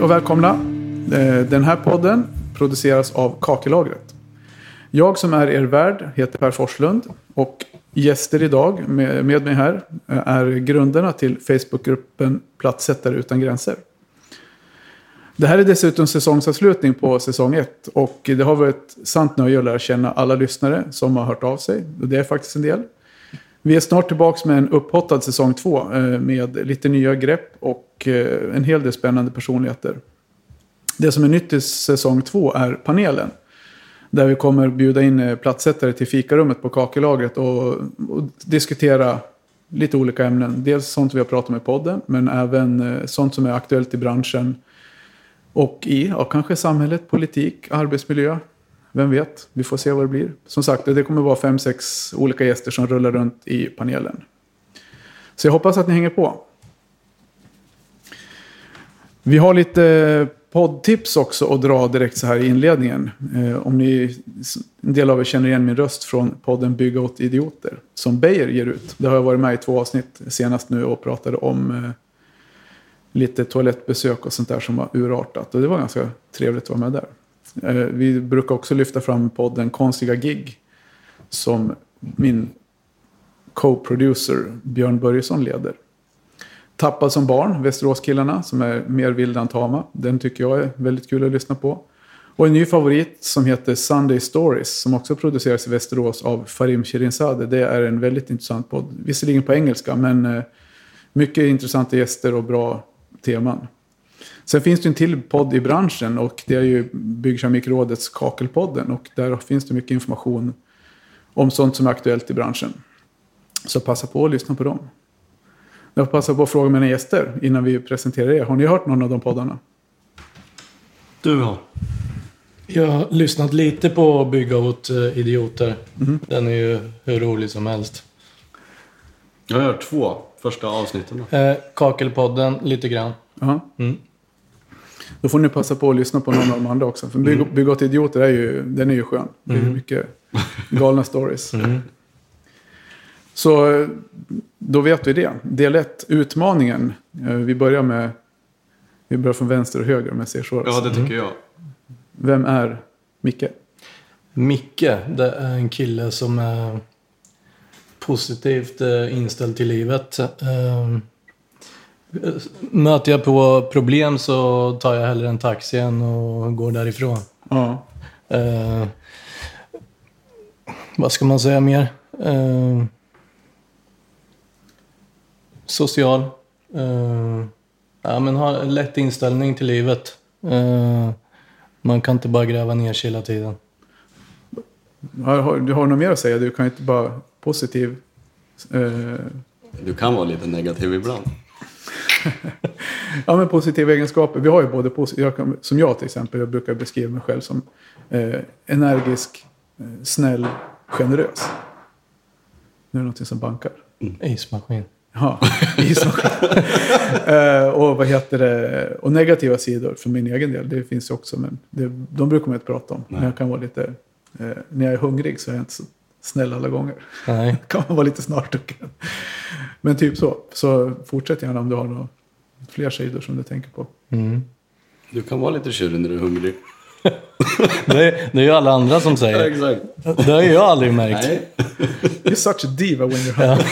Hej och välkomna. Eh, den här podden produceras av Kakelagret. Jag som är er värd heter Per Forslund och gäster idag med, med mig här eh, är grundarna till Facebookgruppen Platssättare utan gränser. Det här är dessutom säsongsavslutning på säsong 1 och det har varit ett sant nöje att lära känna alla lyssnare som har hört av sig. Och det är faktiskt en del. Vi är snart tillbaka med en upphottad säsong två eh, med lite nya grepp och eh, en hel del spännande personligheter. Det som är nytt i säsong två är panelen. Där vi kommer bjuda in eh, platssättare till fikarummet på kakelagret och, och diskutera lite olika ämnen. Dels sånt vi har pratat om i podden, men även eh, sånt som är aktuellt i branschen. Och i, ja, kanske samhället, politik, arbetsmiljö. Vem vet? Vi får se vad det blir. Som sagt, det kommer vara fem, sex olika gäster som rullar runt i panelen. Så jag hoppas att ni hänger på. Vi har lite poddtips också att dra direkt så här i inledningen. Eh, om ni, en del av er känner igen min röst från podden Bygga åt idioter. Som Beijer ger ut. Det har jag varit med i två avsnitt senast nu och pratade om eh, lite toalettbesök och sånt där som var urartat. Och det var ganska trevligt att vara med där. Eh, vi brukar också lyfta fram podden Konstiga gig. Som min co-producer Björn Börjesson leder. Tappad som barn, Västeråskillarna, som är mer vilda än tama. Den tycker jag är väldigt kul att lyssna på. Och en ny favorit som heter Sunday Stories, som också produceras i Västerås av Farim Shirinzadeh. Det är en väldigt intressant podd. Visserligen på engelska, men eh, mycket intressanta gäster och bra teman. Sen finns det en till podd i branschen och det är ju Byggkeramikrådets Kakelpodden. Och där finns det mycket information om sånt som är aktuellt i branschen. Så passa på att lyssna på dem. Jag passar på att fråga mina gäster innan vi presenterar er. Har ni hört någon av de poddarna? Du har. Jag har lyssnat lite på Bygga åt eh, idioter. Mhm. Den är ju hur rolig som helst. Jag har hört två första avsnitten. Eh, Kakelpodden lite grann. Ja. Mm. Då får ni passa på att lyssna på någon av de andra också. För Bygg, Bygg åt idioter är ju, den är ju skön. Det är mycket galna stories. Mm. Så då vet vi det. Del 1, utmaningen. Eh, Vi börjar med... Vi börjar från vänster och höger om jag ser så. Ja, det tycker jag. Vem är Micke? Micke, det är en kille som är positivt eh, inställd till livet. Eh, möter jag på problem så tar jag hellre en taxi än och går därifrån. Ja. Eh, vad ska man säga mer? Eh, social. Eh, ja, men har en lätt inställning till livet. Eh, man kan inte bara gräva ner sig hela tiden. Har, du har något mer att säga? Du kan ju inte bara positiv. Eh, Du kan vara lite negativ ibland. ja, men positiva egenskaper. Vi har ju både posi- jag kan, som jag till exempel. Jag brukar beskriva mig själv som eh, energisk, eh, snäll, generös. Nu är det någonting som bankar. Ismaskin. Ja, ismaskin. eh, och vad heter det? Och negativa sidor för min egen del. Det finns ju också. Men det, de brukar man inte prata om. Men jag kan vara lite... Eh, när jag är hungrig så är jag inte så snäll alla gånger. Nej. kan man vara lite snarstucken. Men typ så. Så fortsätt gärna om du har några fler sidor som du tänker på. Mm. Du kan vara lite tjurig när du är hungrig. Det, är, det är ju alla andra som säger. exakt. Det har ju jag aldrig märkt. Nej, You're such a diva when you're hungry.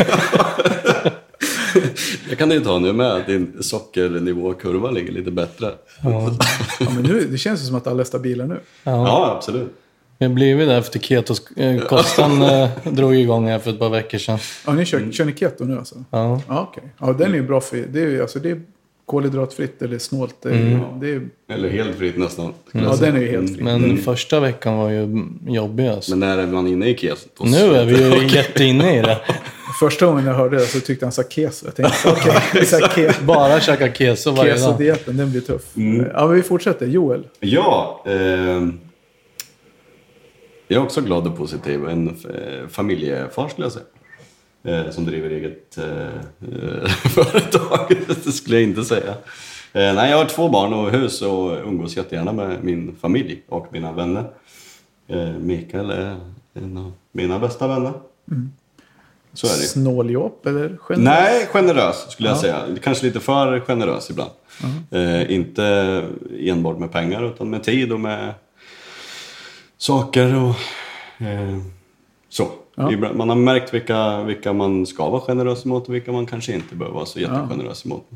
det kan du ju ta nu med. att Din sockernivåkurva ligger lite bättre. Ja. Ja, men nu, det känns ju som att alla är stabila nu. Ja. Ja, absolut. Jag blev ju där efter ketoskosten eh, drog igång här för ett par veckor sedan. Ja, ni kör, kör ni keto nu alltså? Ja. Ja, okej. Ja, den är ju bra för... Det är ju alltså, det är kolhydratfritt eller snålt. Det är, Mm. det är, Eller helt fritt nästan. ja, den är ju helt fri. Men första veckan var ju jobbig alltså. Men när är man inne i keto? Nu är vi ju jätteinne i det. Första gången jag hörde det så tyckte han sa keso. Jag tänkte okay, ke, Bara käka keso varje dag. keso-dieten, den blir tuff. Ja, men vi fortsätter. Joel. Ja, eh, jag är också glad och positiv. En eh, familjefar skulle jag säga. Eh, som driver eget eh, företag, det skulle jag inte säga. Eh, nej, jag har två barn och hus och umgås jättegärna med min familj och mina vänner. Mikael är en av mina bästa vänner. Så är det snåljåp eller generös? Nej, generös skulle jag Ja. säga. Kanske lite för generös ibland. Eh, inte enbart med pengar utan med tid och med saker och eh, så. Ja. Man har märkt vilka, vilka man ska vara generös emot och vilka man kanske inte behöver vara så jättegenerös emot.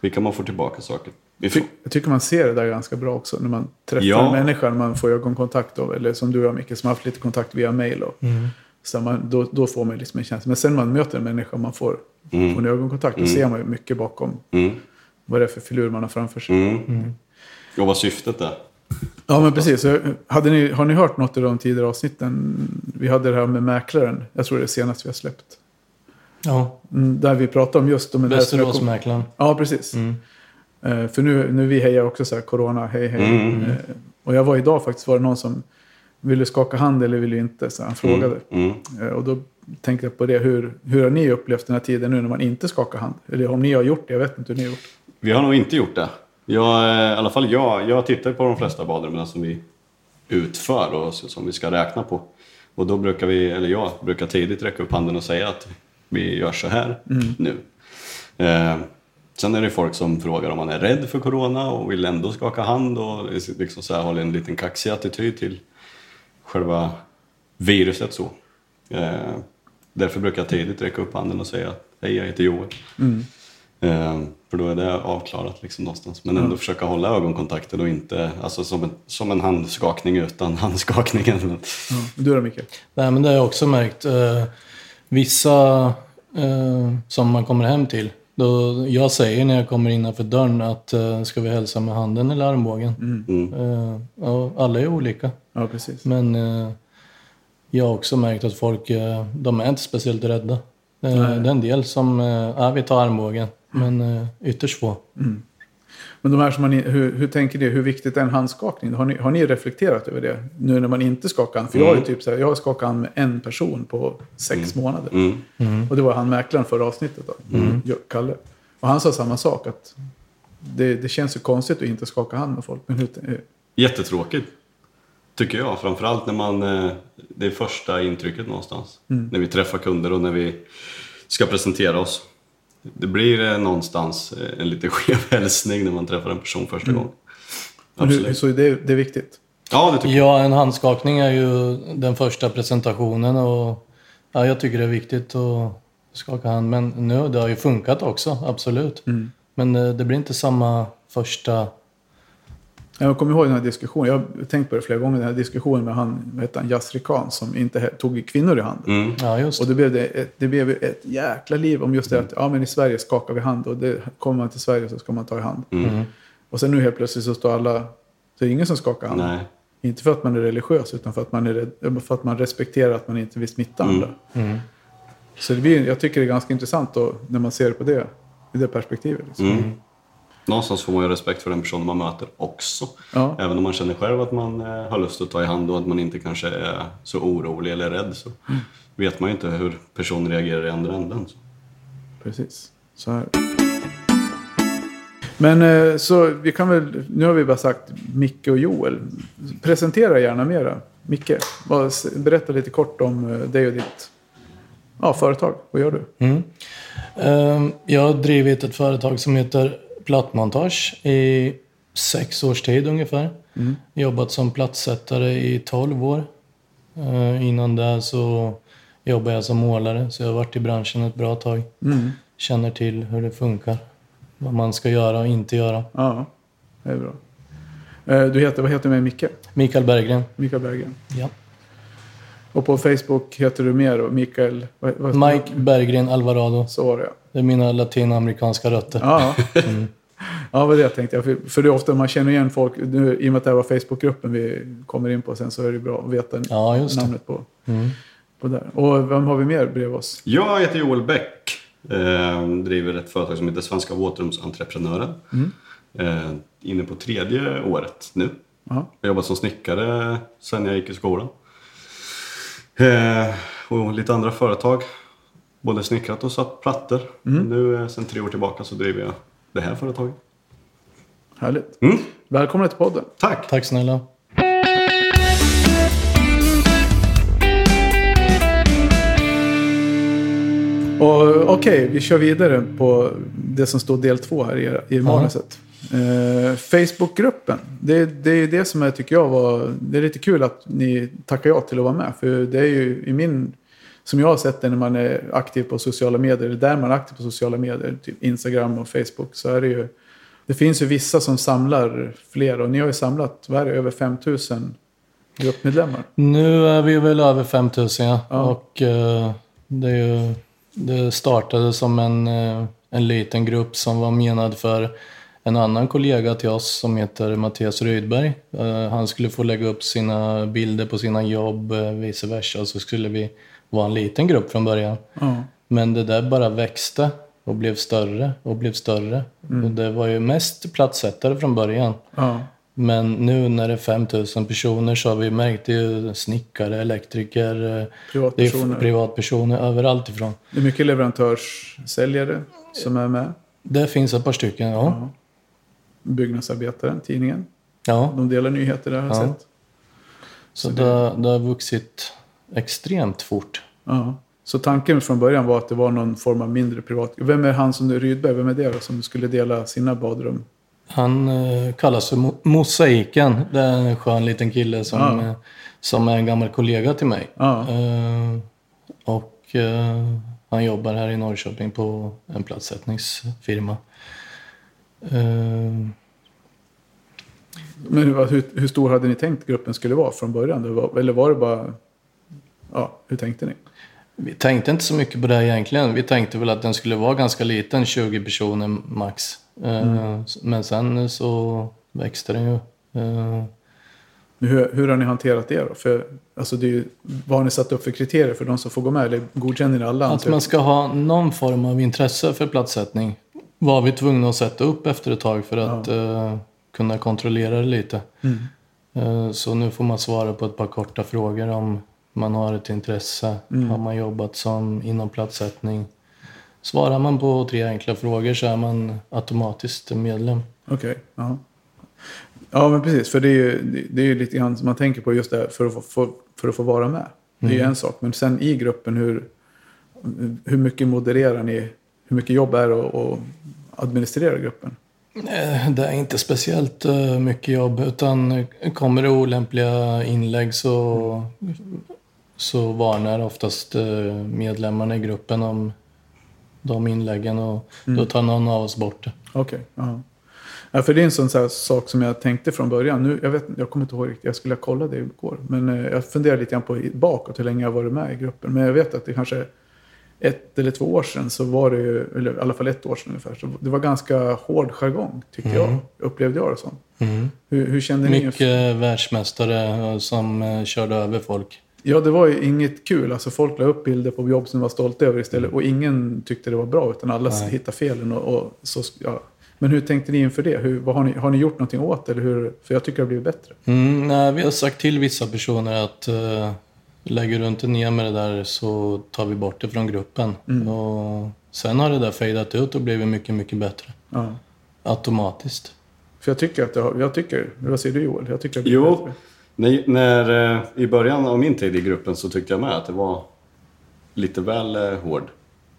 Vilka man får tillbaka saker. Får. Jag tycker man ser det där ganska bra också när man träffar Ja. en människa, när man får ögonkontakt av, eller som du och jag Micke som har haft lite kontakt via mail. Och, så man, då, då får man liksom en känsla. Men sen när man möter en människa och man får, Mm. får en ögonkontakt, då ser man ju mycket bakom Mm. vad det är för filur man har framför sig. Mm. Och vad syftet är. Ja, men precis. Hade ni, har ni hört något av de tidigare avsnitten? Vi hade det här med mäklaren. Jag tror det är senast vi har släppt. Ja, Mm, Där vi pratade om just de Västeråsmäklaren. Ja, precis. Mm. Eh, för nu, nu vi hejar också så här, corona, hej hej. Mm. Eh, och jag var idag faktiskt, var det någon som ville skaka hand eller ville inte? Så han frågade. Mm. Eh, och då tänkte jag på det, hur, hur har ni upplevt den här tiden nu när man inte skakar hand? Eller om ni har gjort det, jag vet inte hur ni har gjort. Vi har nog inte gjort det. Jag, eh, I alla fall jag, jag tittar på de flesta badrummen som vi utför och som vi ska räkna på. Och då brukar vi, eller jag brukar tidigt räcka upp handen och säga att vi gör så här nu. Eh, sen är det folk som frågar om man är rädd för corona och vill ändå skaka hand och liksom så här håller en liten kaxig attityd till själva viruset. så. Eh, därför brukar jag tidigt räcka upp handen och säga att hej, jag heter Joel. Eh, för då är det avklarat liksom någonstans. Men ändå försöka hålla ögonkontakten och inte, alltså som en, som en handskakning utan handskakningen. Ja. Du då Micke? Nej, men det har jag också märkt. Eh, vissa eh, som man kommer hem till. Då, jag säger när jag kommer innanför dörren att eh, ska vi hälsa med handen eller armbågen. Mm. Eh, ja, alla är olika. Ja, precis. Men eh, jag har också märkt att folk, eh, de är inte speciellt rädda. Eh, det är en del som, eh, ja vi tar armbågen. Men eh, ytterst få. Men de här som man, hur, hur tänker ni, hur viktigt är en handskakning? Har ni, har ni reflekterat över det? Nu när man inte skakar hand. För jag har ju typ så här, jag har skakat hand med en person på sex månader. Mm. Och det var han mäklaren förra avsnittet då, Kalle. Och han sa samma sak, att det, det känns ju konstigt att inte skaka hand med folk. Men hur, hur- Jättetråkigt. Tycker jag. Framförallt när man, eh, det är första intrycket någonstans. När vi träffar kunder och när vi ska presentera oss. Det blir eh, någonstans eh, en lite skev hälsning när man träffar en person första gången. men hur, Absolut. så det, det är viktigt. Ja, det tycker jag. Ja, en handskakning är ju den första presentationen och ja, jag tycker det är viktigt att skaka hand. Men nu, det har ju funkat också, absolut. Men eh, det blir inte samma första... Jag kommer ihåg den här diskussionen, jag har tänkt på det flera gånger, den här diskussionen med han, vad heter han, Yasri Khan som inte tog kvinnor i hand. Mm. Ja, just Och det. det blev, det, ett, det blev ett jäkla liv om just det att ja, men i Sverige skakar vi hand och det, kommer man till Sverige så ska man ta i hand. Mm. Och sen nu helt plötsligt så står alla, så är det ingen som skakar hand. Nej. Inte för att man är religiös utan för att man, är, för att man respekterar att man inte vill smitta Mm. andra. Så det blir, jag tycker det är ganska intressant då, när man ser det på det, i det perspektivet. Liksom. Någonstans får man ju respekt för den personen man möter också. Ja. Även om man känner själv att man eh, har lust att ta i hand och att man inte kanske är så orolig eller rädd så vet man ju inte hur personen reagerar i andra änden. Så. Precis. Så här. Men eh, så vi kan väl, nu har vi bara sagt Micke och Joel. Presentera gärna mera. Micke, berätta lite kort om eh, dig och ditt ja, företag. Vad gör du? Mm. Ehm, Jag har drivit ett företag som heter Plattmontage i sex års tid ungefär. Jobbat som plattsättare i 12 år. Eh, Innan det så jobbade jag som målare, så jag har varit i branschen ett bra tag. Känner till hur det funkar. Vad man ska göra och inte göra. Ja, det är bra. Eh, Du heter, vad heter du med Micke? Mikael Berggren. Mikael Berggren. Ja. Och på Facebook heter du mer då? Mikael? Vad, vad, Mike Berggren Alvarado. Så var det ja. Det är mina latinamerikanska rötter. Ja, ja. Ja vad det jag tänkte jag. För, för det är ofta man känner igen folk. Nu, I och med att det här var Facebookgruppen vi kommer in på sen så är det bra att veta Ja, namnet på, Mm. på där. Och vem har vi mer bredvid oss? Jag heter Joel Bäck. Eh, driver ett företag som heter Svenska Våtrumsentreprenören. Eh, inne på tredje året nu. Jaha. Jag har jobbat som snickare sedan jag gick i skolan. Eh, och lite andra företag. Både snickrat och satt plattor. Nu eh, sedan tre år tillbaka så driver jag det här företaget. Härligt. Mm. Välkomna till podden. Tack! Tack snälla. Okej, vi kör vidare på det som står del två här i, i manuset. Eh, Facebookgruppen. Det, det är det som jag tycker jag var... Det är lite kul att ni tackar ja till att vara med. För det är ju i min... Som jag har sett det när man är aktiv på sociala medier. Där man är aktiv på sociala medier. Typ Instagram och Facebook. Så är det ju... Det finns ju vissa som samlar fler. Och ni har ju samlat, vad är det, över 5000 gruppmedlemmar. Nu är vi väl över 5000 ja. Ja. Och eh, det, ju, det startade som en, eh, en liten grupp som var menad för en annan kollega till oss som heter Mattias Rydberg. Eh, han skulle få lägga upp sina bilder på sina jobb, eh, vice versa. Så skulle vi vara en liten grupp från början. Ja. Men det där bara växte och blev större och blev större. Och det var ju mest platssättare från början. Ja. Men nu när det är 5000 personer så har vi märkt det ju snickare, elektriker, eh, det är Privatpersoner. privatpersoner överallt ifrån. Det är mycket leverantörssäljare som är med. Det finns ett par stycken, ja. Byggnadsarbetaren, tidningen. ja. De delar nyheter där har jag Ja. sett. Så det, det har vuxit extremt fort. Ja. Så tanken från början var att det var någon form av mindre privat... Vem är han som du, Rydberg, vem är det då, som skulle dela sina badrum? Han eh, kallas för Mo- Mosaiken. Det är en skön liten kille som, Ja. eh, som är en gammal kollega till mig. Ja. Eh, och eh, han jobbar här i Norrköping på en platssättningsfirma. Eh, Men hur, hur, stor hade ni tänkt gruppen skulle vara från början? Eller var det bara... Ja, hur tänkte ni? Vi tänkte inte så mycket på det egentligen. Vi tänkte väl att den skulle vara ganska liten, 20 personer max. Eh, Men sen så växte den ju. Eh, Hur, hur har ni hanterat det då? För, alltså det ju, vad har ni satt upp för kriterier för de som får gå med? Eller godkänner ni alla? Att man ska ha någon form av intresse för platssättning var vi tvungna att sätta upp efter ett tag för att eh, kunna kontrollera det lite. Mm. Eh, så nu får man svara på ett par korta frågor om man har ett intresse. Mm. Har man jobbat som inom platssättning? Svarar man på tre enkla frågor så är man automatiskt medlem. Okej, ja. Ja, men precis. För det är ju, det- är lite grann som man tänker på just det här för att få, för, för att få vara med. Det är ju en sak. Men sen i gruppen, hur, hur mycket modererar ni? Hur mycket jobb är det att administrera gruppen? Eh, Det är inte speciellt eh, mycket jobb utan kommer det olämpliga inlägg så, så varnar oftast eh, medlemmarna i gruppen om de inläggen och då tar någon av oss bort det. Okej, ja. ja. För det är en sån sak som jag tänkte från början. Nu, jag, vet, jag kommer inte ihåg riktigt, jag skulle ha kollat det igår. Men eh, jag funderar lite grann på bakåt hur länge jag varit med i gruppen. Men jag vet att det kanske ett eller två år sedan så var det ju, eller i alla fall ett år sedan ungefär. Så det var ganska hård jargong tyckte jag. Upplevde jag det som. Hur, hur kände ni? Mycket världsmästare eh, som körde över folk. Ja, det var ju inget kul. Alltså folk la upp bilder på jobb som de var stolta över istället. Och ingen tyckte det var bra, utan alla Nej. hittade felen. Och, och så, ja. Men hur tänkte ni inför det? Hur, vad har, ni, har ni gjort någonting åt det? Eller hur? För jag tycker det har blivit bättre. Mm, nej, vi har sagt till vissa personer att uh, lägger du inte ner med det där så tar vi bort det från gruppen. Och sen har det där fejdat ut och blivit mycket, mycket bättre. Ja. Automatiskt. För jag tycker att det har, jag tycker, vad säger du Joel? Jag tycker att det har blivit Jo, bättre. När, när, eh, i början av min tid i gruppen så tyckte jag med att det var lite väl eh, hård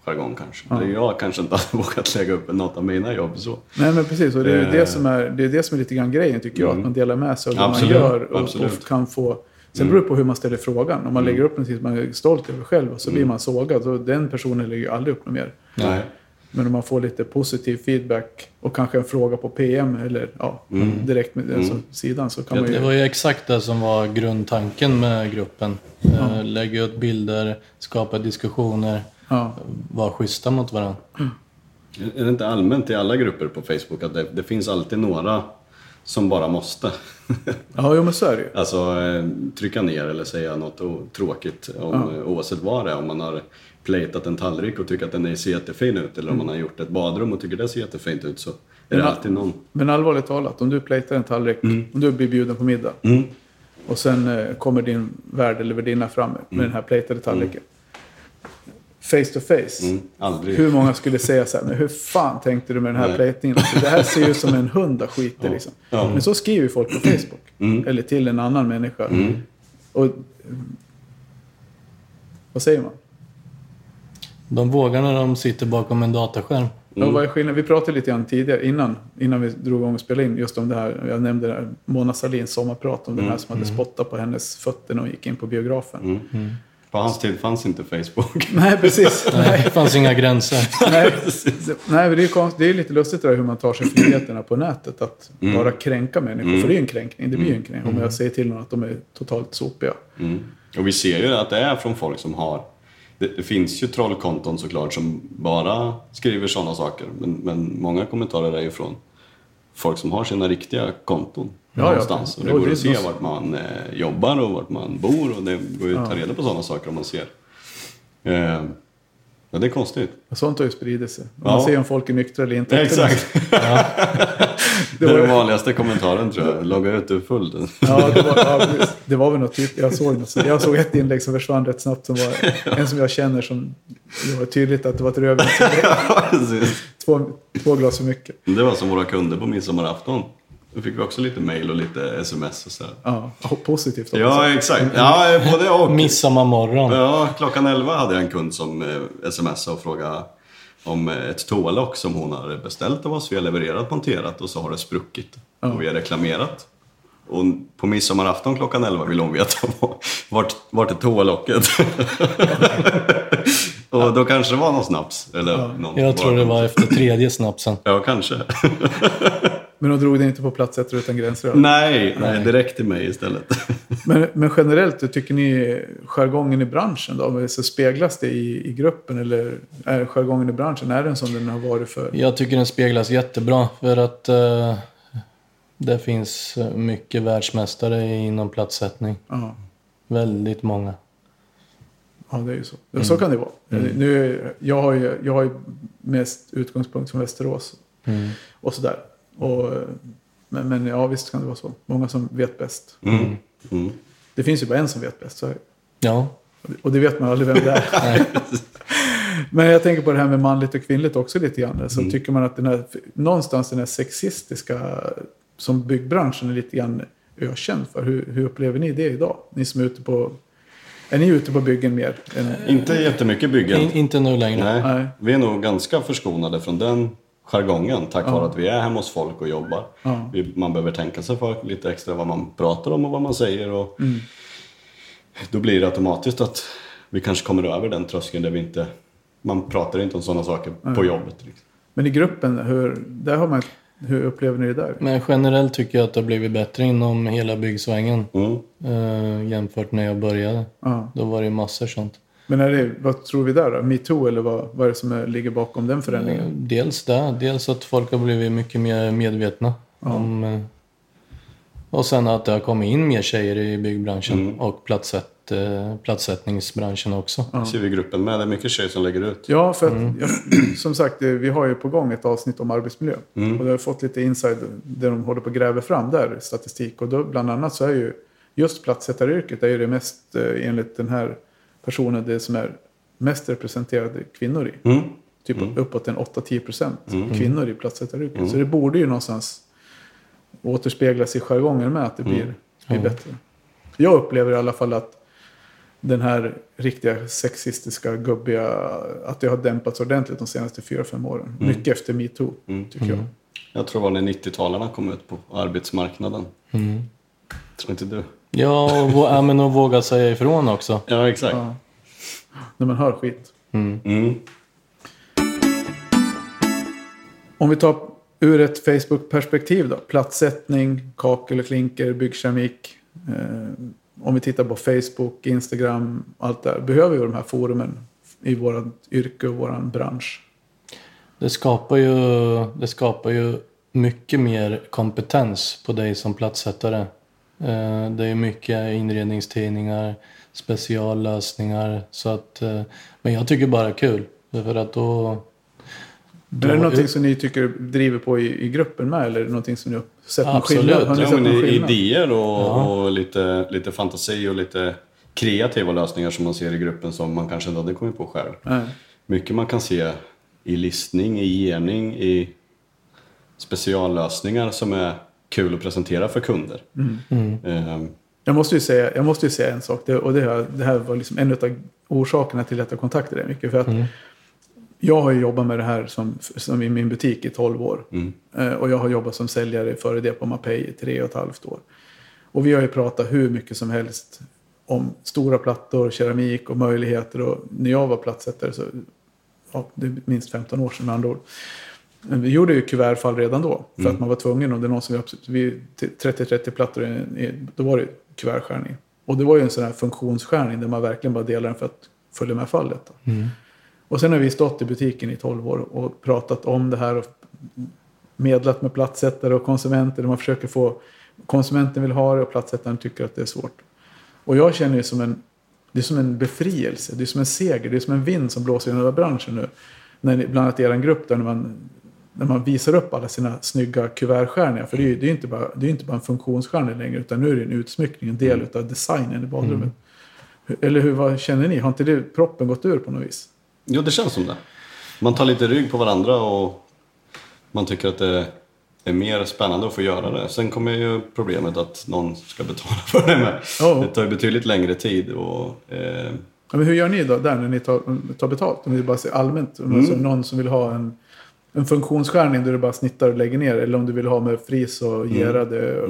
jargong kanske. Eller Jag kanske inte hade vågat lägga upp något av mina jobb så. Nej men precis, och det är ju Eh. det som är, det är, det som är lite grann grejen tycker jag. Att man delar med sig av det man gör och, och kan få... Sen beror det på hur man ställer frågan. Om man lägger upp någonting som man är stolt över själv och så blir man sågad. Så den personen lägger ju aldrig upp något mer. Nej. Men om man får lite positiv feedback och kanske en fråga på PM eller ja, direkt med den som sidan så kan Det, man ju... det var ju exakt det som var grundtanken med gruppen. Eh, lägga ut bilder, skapa diskussioner, Ja, vara schyssta mot varandra. Är det inte allmänt i alla grupper på Facebook att det, det finns alltid några som bara måste? ja jo, men så är det ju. Alltså eh, trycka ner eller säga något tråkigt om, eh, oavsett vad det är. Om man har platat en tallrik och tycker att den ser jättefin ut eller om man har gjort ett badrum och tycker det ser jättefint ut så är det Men- alltid någon. Men allvarligt talat, om du platar en tallrik, om du blir bjuden på middag och sen eh, kommer din värd eller värdinna fram med den här platade tallriken. Face to face. Mm, aldrig. Hur många skulle säga så här, men hur fan tänkte du med den här Nej. platningen? Alltså, det här ser ju ut som en hund har skitit liksom. Ja. Men så skriver ju folk på Facebook. Eller till en annan människa. Och, vad säger man? De vågar när de sitter bakom en dataskärm. Ja, vad är skillnaden? Vi pratade lite grann tidigare, innan, innan vi drog igång och spelade in, just om det här. Jag nämnde det här, Mona Sahlins sommarprat om den här som hade spottat på hennes fötter när hon gick in på biografen. På hans tid fanns inte Facebook. Nej, precis. Nej, det fanns inga gränser. Nej, det, nej men det, är konst, det är lite lustigt där hur man tar sig friheterna på nätet. Att bara kränka människor. För det är ju en kränkning. Det blir ju en kränkning. Om jag säger till någon att de är totalt sopiga. Mm. Och vi ser ju att det är från folk som har... Det, det finns ju trollkonton såklart som bara skriver sådana saker. Men, men många kommentarer är ju från folk som har sina riktiga konton. Ja, ja. någonstans. Och det går det att se så- vart man eh, jobbar och vart man bor. Och det går ju att ta reda på sådana saker om man ser. Eh, ja, det är konstigt. Sånt har ju spridit sig. Ja. Man ser om folk är nyktra eller inte. Exakt. Det Det är var- den vanligaste kommentaren tror jag. Logga ut, du är full. Ja, det var, ja, det var väl något typ. Jag såg, något, jag såg ett inlägg som försvann rätt snabbt. Som var en som jag känner som... Det var tydligt att det var ett rödvin. Två, två glas för mycket. Det var som våra kunder på midsommarafton. Då fick vi också lite mail och lite sms och så. här. Ja, positivt. hoppas Ja, exakt. Ja, både och. Midsommarmorgon. Ja, klockan 11 hade jag en kund som eh, smsade och frågade om eh, ett toalock som hon har beställt av oss. Vi har levererat monterat och så har det spruckit. Och vi har reklamerat. Och på midsommarafton klockan 11 ville hon veta vart, vart är toalocket? och då kanske det var någon snaps. Eller någon Jag tror det var efter tredje snapsen. Ja, kanske. Men de drog det inte på Platsättare utan gränser. nej, nej, direkt till mig istället. Men, men generellt, hur tycker ni jargongen i branschen då? Så speglas det i, i gruppen eller är jargongen i branschen, är den som den har varit för? Jag tycker den speglas jättebra för att eh, det finns mycket världsmästare inom platssättning. Ja, Väldigt många. Ja det är ju så. Ja, Så kan det vara. Nu, jag, har ju, jag har ju mest utgångspunkt från Västerås och sådär. Och, men, men ja, visst kan det vara så. Många som vet bäst. Mm. Mm. Det finns ju bara en som vet bäst. Så. Ja, och det vet man aldrig vem det är. Men jag tänker på det här med manligt och kvinnligt också lite grann. Så tycker man att den här, någonstans den här sexistiska som byggbranschen är lite grann ökänd för. Hur, hur upplever ni det idag? Ni som är ute på... Är ni ute på byggen mer? Än, Inte jättemycket byggen. In, inte nu längre. Nej. Nej. Vi är nog ganska förskonade från den jargongen tack vare att vi är hemma hos folk och jobbar. Ja. Vi, man behöver tänka sig för lite extra vad man pratar om och vad man säger. Och Då blir det automatiskt att vi kanske kommer över den tröskeln där vi inte... Man pratar inte om sådana saker på jobbet. Liksom. Men i gruppen, hur, där har man, hur upplever ni det där? Men generellt tycker jag att det har blivit bättre inom hela byggsvängen. Mm. Eh, jämfört när jag började. Ja. Då var det massor sånt. Men är det, vad tror vi där då? Metoo eller vad, vad är det som är, ligger bakom den förändringen? Eh, Dels det, dels att folk har blivit mycket mer medvetna. Om, eh, och sen att det har kommit in mer tjejer i byggbranschen och platssätt, eh, platssättningsbranschen också. Det ser vi i gruppen med. Det är mycket tjejer som lägger ut. Ja, för att jag, som sagt, eh, vi har ju på gång ett avsnitt om arbetsmiljö. Och det har fått lite inside där de håller på att gräva fram där statistik. Och då bland annat så är ju just platssättaryrket är ju det mest, eh, enligt den här personen, det som är mest representerade kvinnor i. Mm. Typ uppåt en 8-10 procent kvinnor i platssättaryrket. Så det borde ju någonstans återspeglas i jargongen med att det blir, blir bättre. Jag upplever i alla fall att den här riktiga sexistiska, gubbiga, att det har dämpats ordentligt de senaste 4-5 åren. Mycket efter metoo, tycker jag. Jag tror det var när 90-talarna kom ut på arbetsmarknaden. Tror inte du? Ja, och, vå- ja, men att våga säga ifrån också. Ja, exakt. Ja. När man hör skit. Mm. Om vi tar ur ett Facebook-perspektiv då. Platssättning, kakel och klinker, byggkeramik. Eh, om vi tittar på Facebook, Instagram, allt där. Behöver vi de här forumen i vårt yrke och vår bransch? Det skapar ju, det skapar ju mycket mer kompetens på dig som platssättare. Eh, Det är mycket inredningstidningar, speciallösningar. Så att, eh, men jag tycker bara kul. För att då... Men är det någonting som ni tycker driver på i, i gruppen med? Eller är det någonting som ni sett någon Absolut. skillnad? Har ni Ja, sett men någon i- skillnad? idéer och, och lite, lite fantasi och lite kreativa lösningar som man ser i gruppen som man kanske inte hade kommit på själv. Nej. Mycket man kan se i listning, i gening, i speciallösningar som är kul att presentera för kunder. Ehm, Jag måste ju säga, jag måste ju säga en sak. Det, och det här, det här var liksom en av orsakerna till att jag kontaktade dig mycket. För att jag har ju jobbat med det här som, som i min butik i 12 år. Mm. Eh, och jag har jobbat som säljare före det på Mapei i tre och ett halvt år. Och vi har ju pratat hur mycket som helst om stora plattor, keramik och möjligheter. Och när jag var plattsättare så, ja, det är minst 15 år sedan med andra ord. Men vi gjorde ju kuvertfall redan då. För att man var tvungen. Om det är någon som absolut, vi, 30-30 plattor, då var det kuvertskärning. Och det var ju en sån här funktionsskärning där man verkligen bara delar den för att följa med fallet. Då. Och sen har vi stått i butiken i 12 år och pratat om det här och medlat med plattsättare och konsumenter. Man försöker få konsumenten vill ha det och plattsättaren tycker att det är svårt. Och jag känner ju som en, det är som en befrielse, det är som en seger, det är som en vind som blåser in över branschen nu. När bland annat i er grupp där när man, när man visar upp alla sina snygga kuvertskärningar. För det är ju det är inte, bara, det är inte bara en funktionsskärning längre utan nu är det en utsmyckning, en del av designen i badrummet. Hur- Eller hur, vad känner ni? Har inte det proppen gått ur på något vis? Jo, det känns som det. Man tar lite rygg på varandra och man tycker att det är mer spännande att få göra det. Sen kommer ju problemet att någon ska betala för det med. Ja. Det tar ju betydligt längre tid och eh, Ja, men hur gör ni då där när ni tar, tar betalt? Om ni bara ser allmänt. Om alltså någon som vill ha en, en funktionsskärning där du bara snittar och lägger ner. Eller om du vill ha med fris och gerade. och-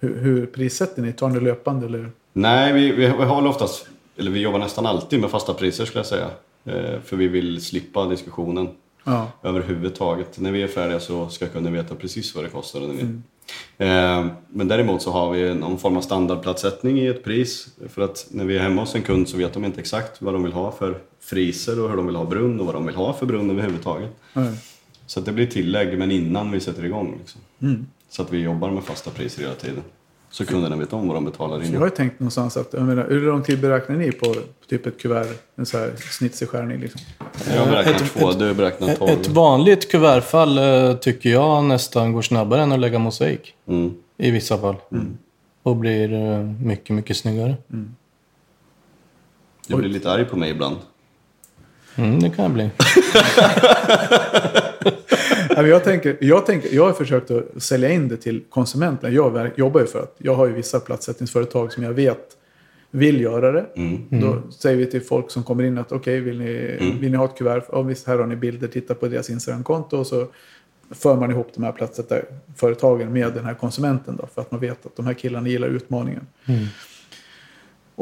Hur, hur prissätter ni? Tar ni löpande eller? Nej, vi, vi, vi håller oftast, eller vi jobbar nästan alltid med fasta priser skulle jag säga. Eh, för vi vill slippa diskussionen Ja. överhuvudtaget. När vi är färdiga så ska kunden veta precis vad det kostar. Vi... Eh, men däremot så har vi någon form av standardplatssättning i ett pris. För att när vi är hemma hos en kund så vet de inte exakt vad de vill ha för friser och hur de vill ha brunn och vad de vill ha för brunn överhuvudtaget. Nej. Så det blir tillägg men innan vi sätter igång. Liksom. Mm. Så att vi jobbar med fasta priser hela tiden. Så kunderna vet om vad de betalar in. Jag har ju tänkt någonstans att, jag menar, hur lång tid beräknar ni på typ ett kuvert? En så här snitsig skärning liksom. Jag beräknar Ett- två, ett- du beräknar tolv. ett vanligt kuvertfall eh, tycker jag nästan går snabbare än att lägga mosaik. Mm. I vissa fall. Och blir eh, mycket, mycket snyggare. Du blir lite arg på mig ibland. Mm, det kan det bli. Jag, tänker, jag, tänker, jag har försökt att sälja in det till konsumenterna. Jag jobbar ju för att jag har ju vissa platssättningsföretag som jag vet vill göra det. Då säger vi till folk som kommer in att okej, vill, ni, vill ni ha ett kuvert? Ja, visst, här har ni bilder. Titta på deras Instagramkonto och så för man ihop de här platssättarföretagen med den här konsumenten. Då, för att man vet att de här killarna gillar utmaningen.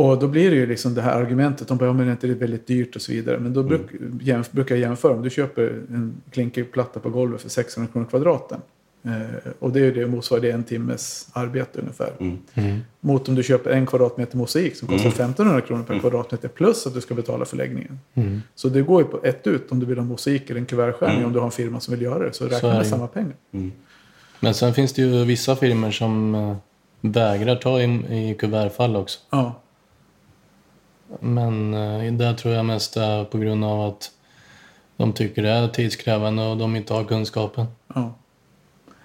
Och då blir det ju liksom det här argumentet. De bara, ja men är inte det väldigt dyrt och så vidare. Men då bruk, jämf, brukar jag jämföra. Om du köper en klinkerplatta på golvet för 600 kronor kvadraten. Eh, och det är ju det motsvarar det en timmes arbete ungefär. Mot om du köper en kvadratmeter mosaik som kostar 1500 kronor per kvadratmeter. Plus att du ska betala förläggningen. Så det går ju på ett ut om du vill ha mosaik eller en kuvertskärning. Om du har en firma som vill göra det. Så räkna är med det. samma pengar. Men sen finns det ju vissa firmor som eh, vägrar ta i, i kuvertfall också. Ja. Men eh, där tror jag mest är på grund av att de tycker det är tidskrävande och de inte har kunskapen. Ja.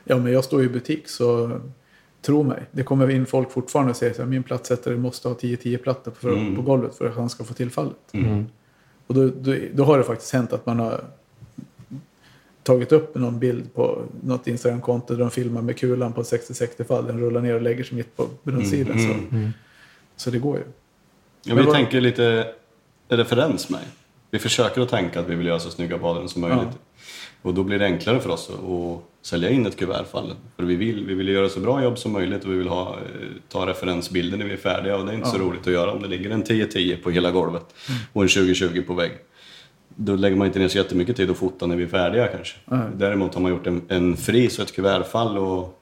ja, men jag står ju i butik så tro mig. Det kommer in folk fortfarande och säger att min plattsättare måste ha 10-10 plattor på, på golvet för att han ska få tillfallet. Och då, då, då har det faktiskt hänt att man har tagit upp någon bild på något Instagramkonto där de filmar med kulan på 60-60 fall. Den rullar ner och lägger sig mitt på brunnsidan. Så, så det går ju. Ja, Men vi vad- tänker lite referens med. Vi försöker att tänka att vi vill göra så snygga badrum som möjligt. Och då blir det enklare för oss att sälja in ett kuvertfall. För vi vill, vi vill göra så bra jobb som möjligt och vi vill ha, eh, ta referensbilder när vi är färdiga. Och det är inte så roligt att göra om det ligger en 10-10 på hela golvet och en 20-20 på vägg. Då lägger man inte ner så jättemycket tid att fota när vi är färdiga kanske. Däremot har man gjort en, en fris och ett kuvertfall och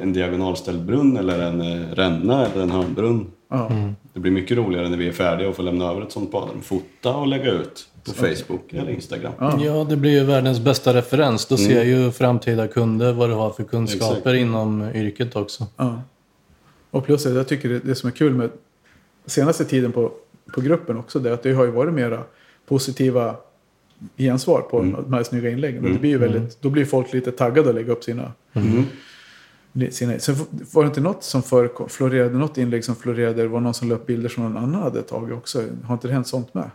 en diagonalställd brunn eller en eh, ränna eller en hörnbrunn. Ja. Det blir mycket roligare när vi är färdiga och får lämna över ett sånt badrum. Fota och lägga ut på Facebook eller Instagram. Ja, det blir ju världens bästa referens. Då ser ju framtida kunder vad du har för kunskaper Exakt. inom yrket också. Ja. Och plus jag tycker det, det som är kul med senaste tiden på, på gruppen också det är att det har ju varit mera positiva gensvar på de här snygga inläggen. Och det blir ju väldigt, då blir folk lite taggade att lägga upp sina... sina sen var det inte något som förekom, florerade, något inlägg som florerade, det var någon som la upp bilder som någon annan hade tagit också. Har inte det hänt sånt med?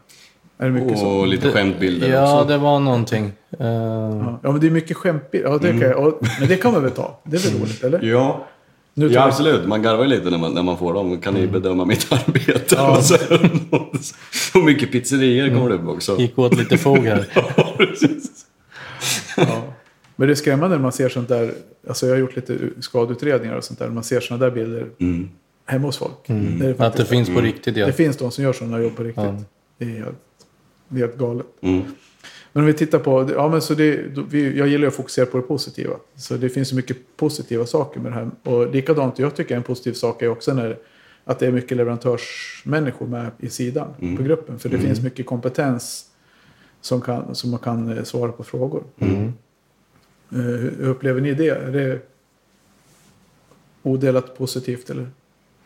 Är det mycket så? Och lite skämtbilder Ja, också. det var någonting. Eh, Ja, ja, men det är mycket skämtbilder. Ja, det kan jag, och, men det kan man väl ta? Det är väl roligt, eller? Ja, Nu ja absolut. Man garvar ju lite när man, när man får dem. Kan ni bedöma mitt arbete? Och så, så mycket pizzerier kommer det upp också. Gick åt lite fog här. ja, precis. Ja. Men det är skrämmande när man ser sånt där. Alltså jag har gjort lite skadeutredningar och sånt där. Man ser såna där bilder Mm. hemma hos folk. Mm. Det, Att det finns på riktigt ja. det finns de som gör sådana jobb på riktigt. Ja. Det, är helt, det är helt galet. Mm. Men om vi tittar på, ja men så det, jag gillar att fokusera på det positiva. Så det finns ju mycket positiva saker med det här. Och likadant, jag tycker en positiv sak är också när, att det är mycket leverantörsmänniskor med i sidan Mm. på gruppen. För det finns mycket kompetens som, kan, som man kan eh, svara på frågor. Mm. Eh, hur hur upplever ni det? Är det odelat positivt eller?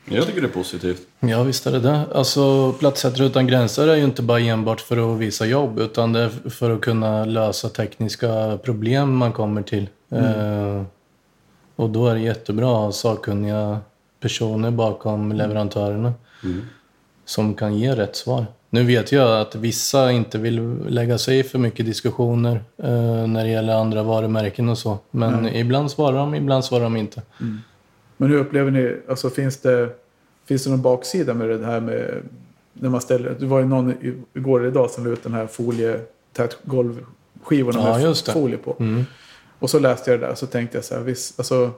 Jag tycker det är positivt. Ja, visst är det det. Alltså, Plattsättare utan gränser är ju inte bara enbart för att visa jobb, utan det är för att kunna lösa tekniska problem man kommer till. Eh, och då är det jättebra att ha sakkunniga personer bakom leverantörerna som kan ge rätt svar. Nu vet jag att vissa inte vill lägga sig i för mycket diskussioner eh, när det gäller andra varumärken och så. Men ibland svarar de, ibland svarar de inte. Men hur upplever ni, alltså finns det, finns det någon baksida med det här med när man ställer, det var ju någon igår eller idag som la ut den här folie, golvskivorna Ja, med folie på. Mm. Och så läste jag det där och så tänkte jag så här, visst, alltså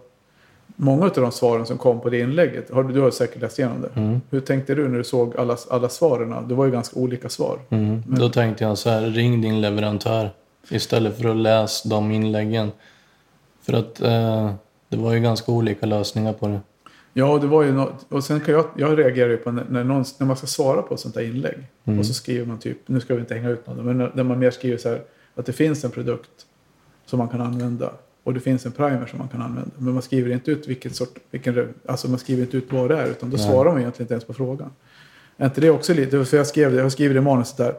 många av de svaren som kom på det inlägget, har du, har säkert läst igenom det. Mm. Hur tänkte du när du såg alla, alla svaren? Det var ju ganska olika svar. Mm. Då tänkte jag så här, ring din leverantör istället för att läsa de inläggen. För att eh, det var ju ganska olika lösningar på det. Ja, det var ju något, och sen kan jag, jag reagerar ju på när, när, någon, när man ska svara på ett sånt där inlägg. Mm. Och så skriver man typ, nu ska vi inte hänga ut någon, men när, när man mer skriver så här att det finns en produkt som man kan använda. Och det finns en primer som man kan använda. Men man skriver inte ut vilken sort, vilken, alltså man skriver inte ut vad det är. Utan då Nej. svarar man egentligen inte ens på frågan. Är inte det också lite, för jag skrev det, jag skriver det i manuset där.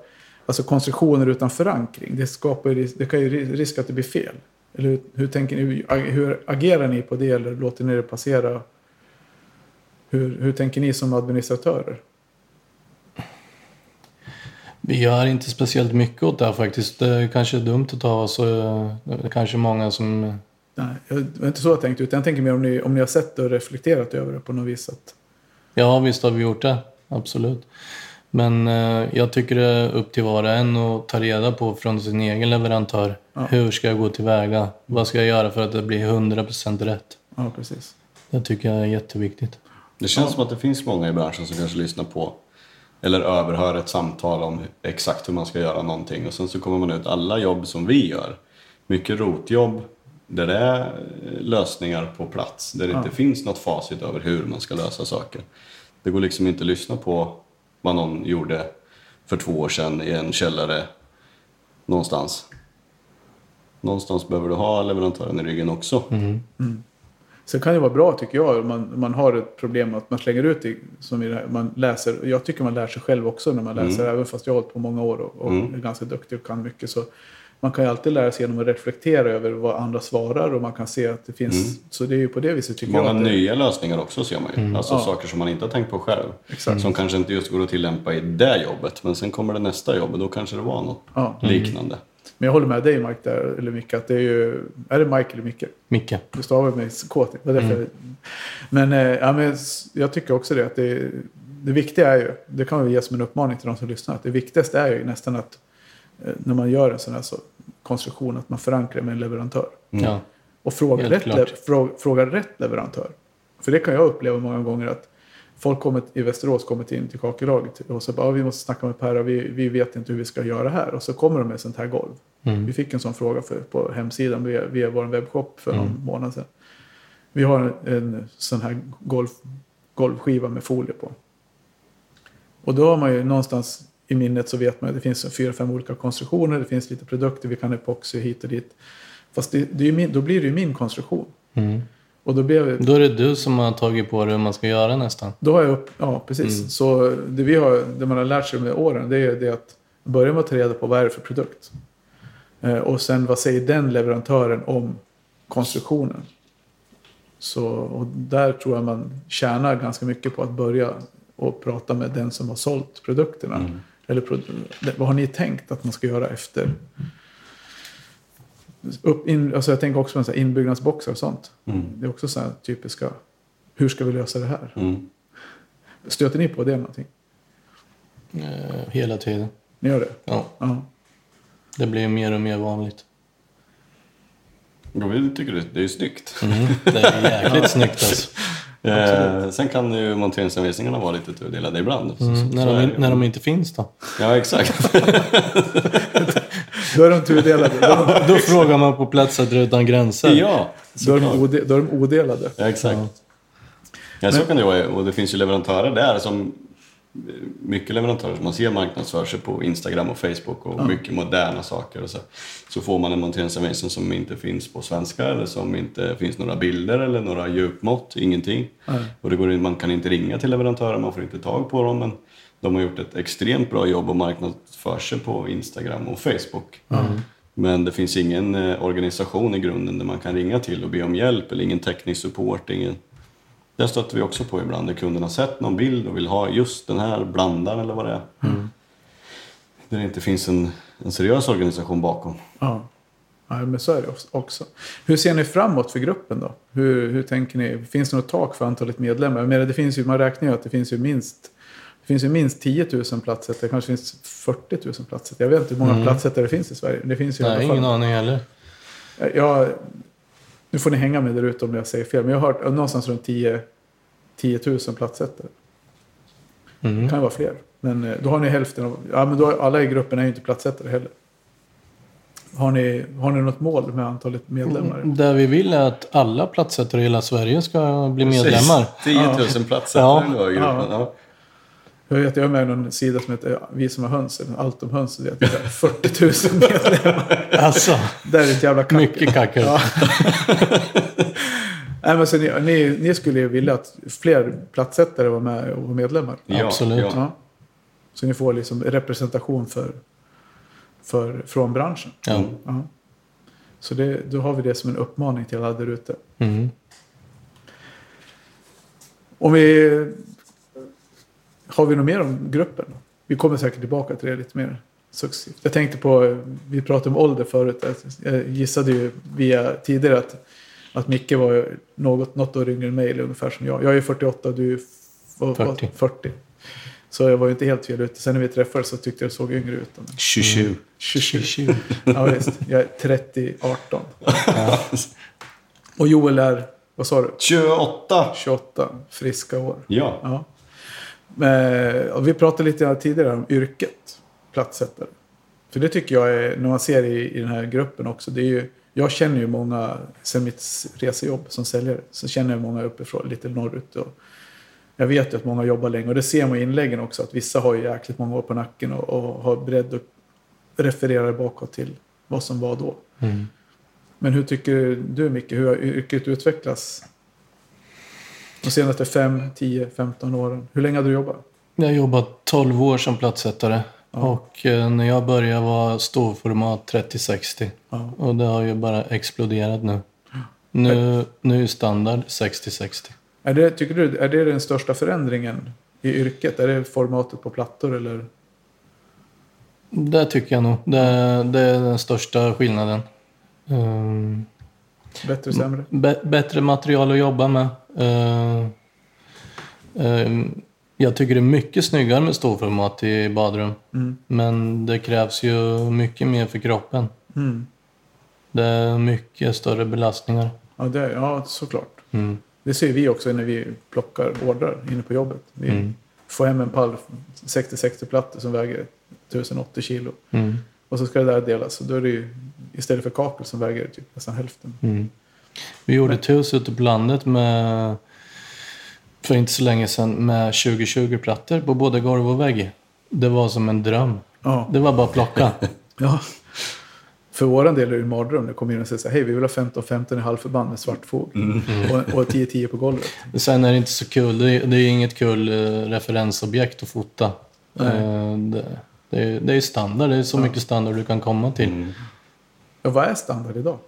Alltså konstruktioner utan förankring. Det skapar det kan ju ri- risk att det blir fel. Eller hur, hur tänker ni, hur agerar ni på det eller låter ni det passera? Hur, hur tänker ni som administratörer? Vi gör inte speciellt mycket åt det här faktiskt. Det är kanske dumt att ta oss. eh, Det är kanske många som... Nej, jag- det var inte så jag tänkte. Utan jag tänker mer om ni, om ni har sett det och reflekterat över det på något vis. Att, Ja, visst har vi gjort det. Absolut. Men eh, jag tycker det är upp till var och en att ta reda på från sin egen leverantör. Ja. Hur ska jag gå tillväga? Vad ska jag göra för att det blir 100% rätt? ja, precis. Det tycker jag är jätteviktigt. Det känns som att det finns många i branschen som kanske lyssnar på eller överhör ett samtal om exakt hur man ska göra någonting och sen så kommer man ut alla jobb som vi gör. Mycket rotjobb där det är eh, lösningar på plats, där det inte finns något facit över hur man ska lösa saker. Det går liksom inte att lyssna på vad någon gjorde för två år sedan i en källare någonstans. Någonstans behöver du ha leverantören i ryggen också. Sen kan det vara bra tycker jag om man, man har ett problem att man slänger ut det som i det här, man läser. Jag tycker man lär sig själv också när man läser. Även fast jag har hållit på många år och, och är ganska duktig och kan mycket. Så man kan ju alltid lära sig genom att reflektera över vad andra svarar och man kan se att det finns. Så det är ju på det viset tycker Många jag. Att det, nya lösningar också ser man ju. Alltså Ja. saker som man inte har tänkt på själv. Exakt. Som kanske inte just går att tillämpa i det jobbet. Men sen kommer det nästa jobb och då kanske det var något Ja. liknande. Men jag håller med dig Mike där, eller Micke, att det är ju... Är det Mike eller Micke? Micke. Du stavar med K till. Vad är det för- Men, eh, ja, men jag tycker också det. Att det, det viktiga är ju, det kan vi ge som en uppmaning till de som lyssnar, att det viktigaste är ju nästan att eh, när man gör en sån här så, konstruktion, att man förankrar med en leverantör. Ja. Och frågar rätt, frågar rätt leverantör. För det kan jag uppleva många gånger att folk kommit, i Västerås kommit in till kakelaget och så bara, "Ja, vi måste snacka med Per och vi, vi vet inte hur vi ska göra här. Och så kommer de med sånt här golv. Mm. Vi fick en sån fråga för, på hemsidan via, via vår webbshop för Mm. någon månad sedan. Vi har en, en sån här golv, golvskiva med folie på. Och då har man ju någonstans i minnet så vet man att det finns fyra, fem olika konstruktioner. Det finns lite produkter, vi kan epoxy hit och dit. Fast det, det min, då blir det ju min konstruktion. Mm. Och då, blev, Då är det du som har tagit på dig hur man ska göra nästan. då har jag upp, ja precis. Mm. Så det, vi har, det man har lärt sig med åren det är det att börja med att ta reda på vad är det för produkt. Eh, och sen vad säger den leverantören om konstruktionen. Så, och där tror jag man tjänar ganska mycket på att börja och prata med den som har sålt produkterna. Mm. Eller vad har ni tänkt att man ska göra efter? Upp, in, alltså jag tänker också på inbyggnadsboxar och sånt. Mm. Det är också så här typiska, hur ska vi lösa det här? Mm. Stöter ni på det någonting? Eh, hela tiden. Ni gör det? Ja. Ja. Det blir mer och mer vanligt. Vi tycker det, det är snyggt. Mm, det är jäkligt snyggt alltså. Eh, sen kan ju monteringsanvisningarna vara lite tudelade ibland. Mm, så- när, så de, när de inte finns då? Ja, exakt. Då är de tudelade. Då Då frågar man på Platsättare utan gränser. ja, då är ode, då är de odelade. Ja, exakt. Ja, så kan det vara. Och det finns ju leverantörer där som... Mycket leverantörer som man ser marknadsför sig på Instagram och Facebook och mycket moderna saker. Och så. så får man en monteringsanvisning som inte finns på svenska eller som inte finns några bilder eller några djupmått, ingenting. Och det går, in- man kan inte ringa till leverantörer, man får inte tag på dem. Men de har gjort ett extremt bra jobb och marknadsför sig på Instagram och Facebook. Men det finns ingen eh, organisation i grunden där man kan ringa till och be om hjälp eller ingen teknisk support. Ingen... Där stöter vi också på ibland där kunden har sett någon bild och vill ha just den här blandaren eller vad det är. Där det inte finns en, en seriös organisation bakom. Ja. ja, men så är det också. Hur ser ni framåt för gruppen då? Hur, hur tänker ni? Finns det något tak för antalet medlemmar? Menar, det finns ju, man räknar ju att det finns ju minst finns ju minst 10 000 platser. Det kanske finns 40 000 platser. Jag vet inte hur många platser det finns i Sverige. Det finns ju i Nej, alla fall. ingen aning heller. Jag, nu får ni hänga med där ute om jag säger fel. Men jag har hört någonstans runt 10, 10 000 platsättare. Det Mm. kan ju vara fler. Men eh, då har ni hälften av... Ja, men då, alla i gruppen är ju inte platsättare heller. Har ni, har ni något mål med antalet medlemmar? Det vi vill är att alla platsättare i hela Sverige ska bli medlemmar. 10 000 platser Ja. ja. i gruppen. Ja. Ja. Jag vet, jag är med i någon sida som heter Vi som har höns, eller allt om höns. Det är 40 000 medlemmar. Alltså, Det är ett jävla kack. mycket kackor. Ja. Nej, men så ni, ni, ni skulle ju vilja att fler platsättare var med och var medlemmar? Ja, Absolut. Ja. Ja. Så ni får liksom representation för, för, från branschen? Ja. Ja. Så det, då har vi det som en uppmaning till alla där ute. Mm. Om vi... Har vi något mer om gruppen? Vi kommer säkert tillbaka till det lite mer successivt. Jag tänkte på, vi pratade om ålder förut. Jag gissade ju via tidigare att, att Micke var något, något år yngre än mig, eller ungefär som jag. Jag är 48 och du är f- vad- vad- 40. 40. Så jag var ju inte helt fel ute. Sen när vi träffades så tyckte jag såg yngre ut. Men 27. 27. Ja visst, jag är 30, 18. Och Joel är, vad sa du? 28! 28 friska år. Ja. Ja. Men, och vi pratade lite tidigare om yrket, platssättare. För det tycker jag är, när man ser i, i den här gruppen också, det är ju, jag känner ju många, sen mitt resejobb som säljare, så känner jag många uppifrån, lite norrut. Och jag vet ju att många jobbar länge och det ser man i inläggen också, att vissa har ju jäkligt många år på nacken och, och har bredd och refererar bakåt till vad som var då. Mm. Men hur tycker du Micke, hur har yrket utvecklats de senaste 5, 10, 15 åren? Hur länge hade du jobbat? Jag har jobbat 12 år som platssättare. Och eh, när jag började var storformat 30-60. Ja. Och det har ju bara exploderat nu. Nu, nu är standard 60-60. Är det, tycker du, är det den största förändringen i yrket? Är det formatet på plattor eller? Det tycker jag nog. Det, det är den största skillnaden. Um, Bättre, sämre? Bä- bättre material att jobba med. Eh, eh, jag tycker det är mycket snyggare med storformat i badrum. Mm. Men det krävs ju mycket mer för kroppen. Mm. Det är mycket större belastningar. Ja, det, ja, såklart. Mm. Det ser vi också när vi plockar ordrar inne på jobbet. Vi Mm. får hem en pall 60-60 plattor som väger 1080 kilo. Mm. Och så ska det där delas. Och då är det ju istället för kakel som väger typ nästan hälften. Mm. Vi gjorde ett hus ute på landet med, för inte så länge sedan med 20-20 plattor på både golv och vägg. Det var som en dröm. Ja. Det var bara att plocka. ja. För våran del är det en mardröm. Det kommer in och säger så här, hej vi vill ha 15-15 i halvförband med svart fog. Och, och 10-10 på golvet. Sen är det inte så kul. Det är, det är inget kul eh, referensobjekt att fota. Eh, det, det, är, det är standard. Det är så mycket standard du kan komma till. Mm. Ja, vad är standard idag?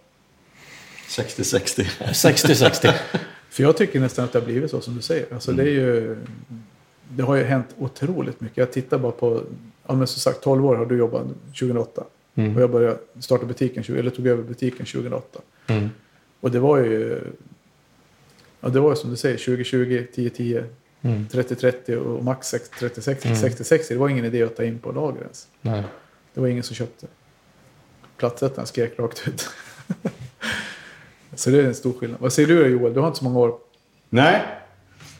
60-60. 60-60. För jag tycker nästan att det har blivit så som du säger. Alltså det är ju... Det har ju hänt otroligt mycket. Jag tittar bara på... Ja men som sagt 12 år har du jobbat 2008. Mm. Och jag började starta butiken, 20 eller tog över butiken 2008. Mm. Och det var ju... Ja det var ju som du säger 2020, 10-10, Mm. 30-30 och max 30-60, Mm. 60-60. Det var ingen idé att ta in på lager ens. Nej. Det var ingen som köpte. Platsättaren skrek rakt ut. så det är en stor skillnad. Vad säger du Joel? Du har inte så många år. Nej.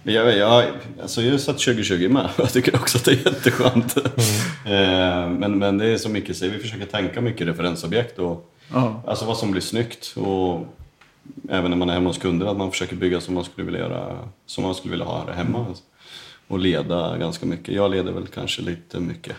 Jag, jag, alltså jag satt 2020 med. Jag tycker också att det är jätteskönt. Eh, men, men det är så mycket, så vi försöker tänka mycket referensobjekt och Ja. alltså vad som blir snyggt. Och även när man är hemma hos kunder, att man försöker bygga som man skulle vilja göra, som man skulle vilja ha det hemma. Och leda ganska mycket. Jag leder väl kanske lite mycket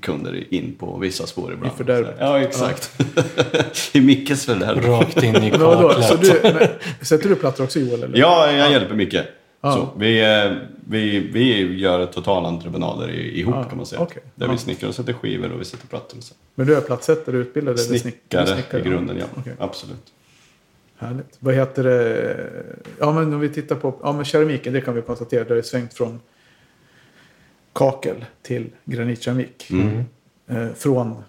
kunder in på vissa spår ibland. I fördärvet. Ja, exakt. I Mickes fördärv. Rakt in i vadå? Så kaklet. du, men, sätter du plattor också Joel? Eller? Ja, jag hjälper mycket. Ja. Så, vi, eh, vi, vi gör totalentreprenader i- ihop Ja, kan man säga. okej. Där Ja. vi snickrar och sätter skivor och vi sätter plattor. och Så. Men du är platsättare, utbildad? eller snick- Snickare, i grunden, ja. Okej. Absolut. Härligt. Vad heter det? Ja, men om vi tittar på ja, men keramiken, det kan vi konstatera. Det har svängt från kakel till granitkeramik. Mm. Eh, från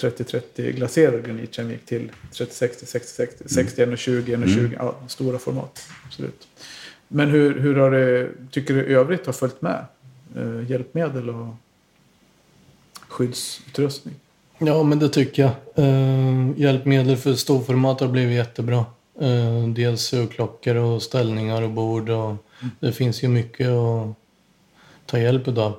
30-30 glaserad granitkeramik till 30-60, 60-60, 60 20 20 Ja, stora format. Absolut. Men hur, hur har det, tycker du övrigt har följt med? Eh, hjälpmedel och skyddsutrustning? Ja, men det tycker jag. Eh, hjälpmedel för storformat har blivit jättebra. Eh, dels klockor och ställningar och bord. Och det finns ju mycket att ta hjälp av.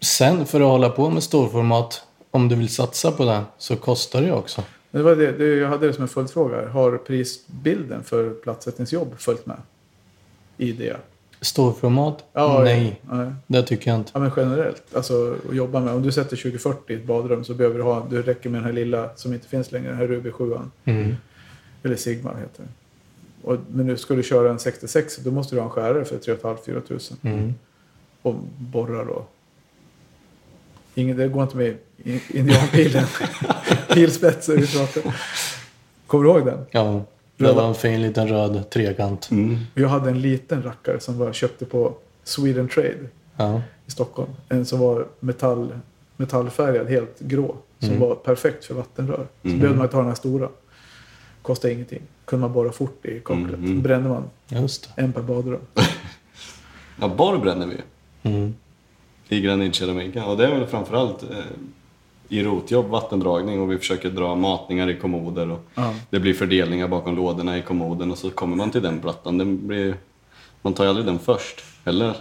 Sen för att hålla på med storformat, om du vill satsa på det, så kostar det också. Det var det, det, jag hade det som en följdfråga. Har prisbilden för platssättningsjobb följt med? I det? Storformat? Ja, Nej, Nej. det tycker jag inte. Ja, men generellt. Alltså att jobba med. Om du sätter 2040 i ett badrum så behöver du ha. Det räcker med den här lilla som inte finns längre. Den här Ruby 7 Mm. Eller Sigma heter. Och, men nu ska du köra en 66 då måste du ha en skärare för 3 500-4 tusen. Mm. Och borrar då. Ingen, det går inte med i indianbilen. Pilspetsar vi pratar. Kommer du ihåg den? Ja, det var en fin liten röd trekant. Mm. Jag hade en liten rackare som var, köpte på Sweden Trade Ja. i Stockholm. En som var metall, metallfärgad, helt grå. Som Mm. var perfekt för vattenrör. Så Mm. behövde man ta den här stora. Kostade ingenting. Kunde man borra fort i kaklet. Mm. Brände man en per badrum. Ja, borr bränner vi Mm. i granitkeramiken. Och det är väl framförallt eh, i rotjobb, vattendragning och vi försöker dra matningar i kommoder. Och Ja. Det blir fördelningar bakom lådorna i kommoden och så kommer man till den plattan. Den blir, man tar ju aldrig den först, eller?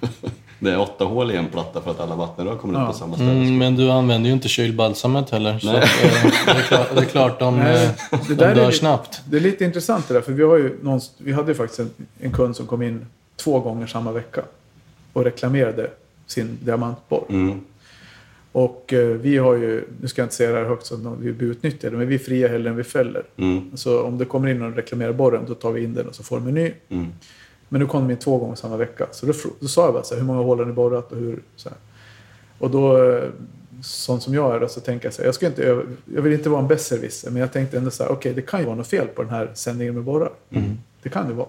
det är åtta hål i en platta för att alla vattenrör kommer Ja. upp på samma ställe. Mm, men du använder ju inte kylbalsamet heller. Så Nej. att, eh, det, är klart, det är klart de, Nej, eh, det de dör lite- snabbt. Det är lite intressant det där. För vi, har ju någon, vi hade ju faktiskt en, en kund som kom in två gånger samma vecka. Och reklamerade sin diamantborr. Mm. Och eh, vi har ju, nu ska jag inte säga det här högt så att vi blir utnyttjade, men vi friar hellre än vi fäller. Mm. Så om det kommer in någon och reklamerar borren, då tar vi in den och så får de en ny. Mm. Men nu kom de in två gånger samma vecka. Så då, då sa jag bara så här, hur många hål har ni borrat och hur? Så här. Och då, eh, sån som jag är, då, så tänker jag så här, jag, ska inte, över- jag vill inte vara en besserwisser, men jag tänkte ändå så här, okej, det kan ju vara något fel på den här sändningen med borrar. Det kan det vara.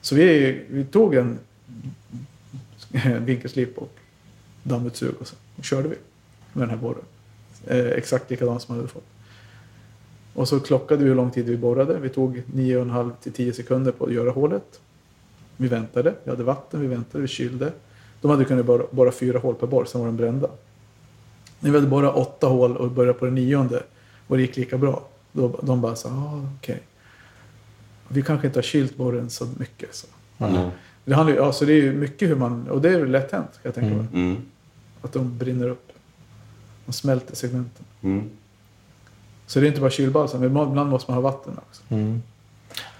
Så vi, vi tog en vinkelslip och dammutsug och så och körde vi med den här borren. Eh, exakt likadan som man hade fått. Och så klockade vi hur lång tid vi borrade. Vi tog 9,5 till 10 sekunder på att göra hålet. Vi väntade, vi hade vatten, vi väntade, vi kylde. De hade kunnat borra, borra fyra hål per borr, sen var de brända. När vi hade borrat åtta hål och började på det nionde och det gick lika bra. Då, de bara så ah, okej. Vi kanske inte har kylt borren så mycket. Så. Mm. Det, handlar, ju- ja, så det är ju mycket hur man, och det är väl lätt hänt kan jag tänka mig. Mm. Att de brinner upp. De smälter segmenten. Mm. Så det är inte bara kylbalsam, men ibland måste man ha vatten också. Mm.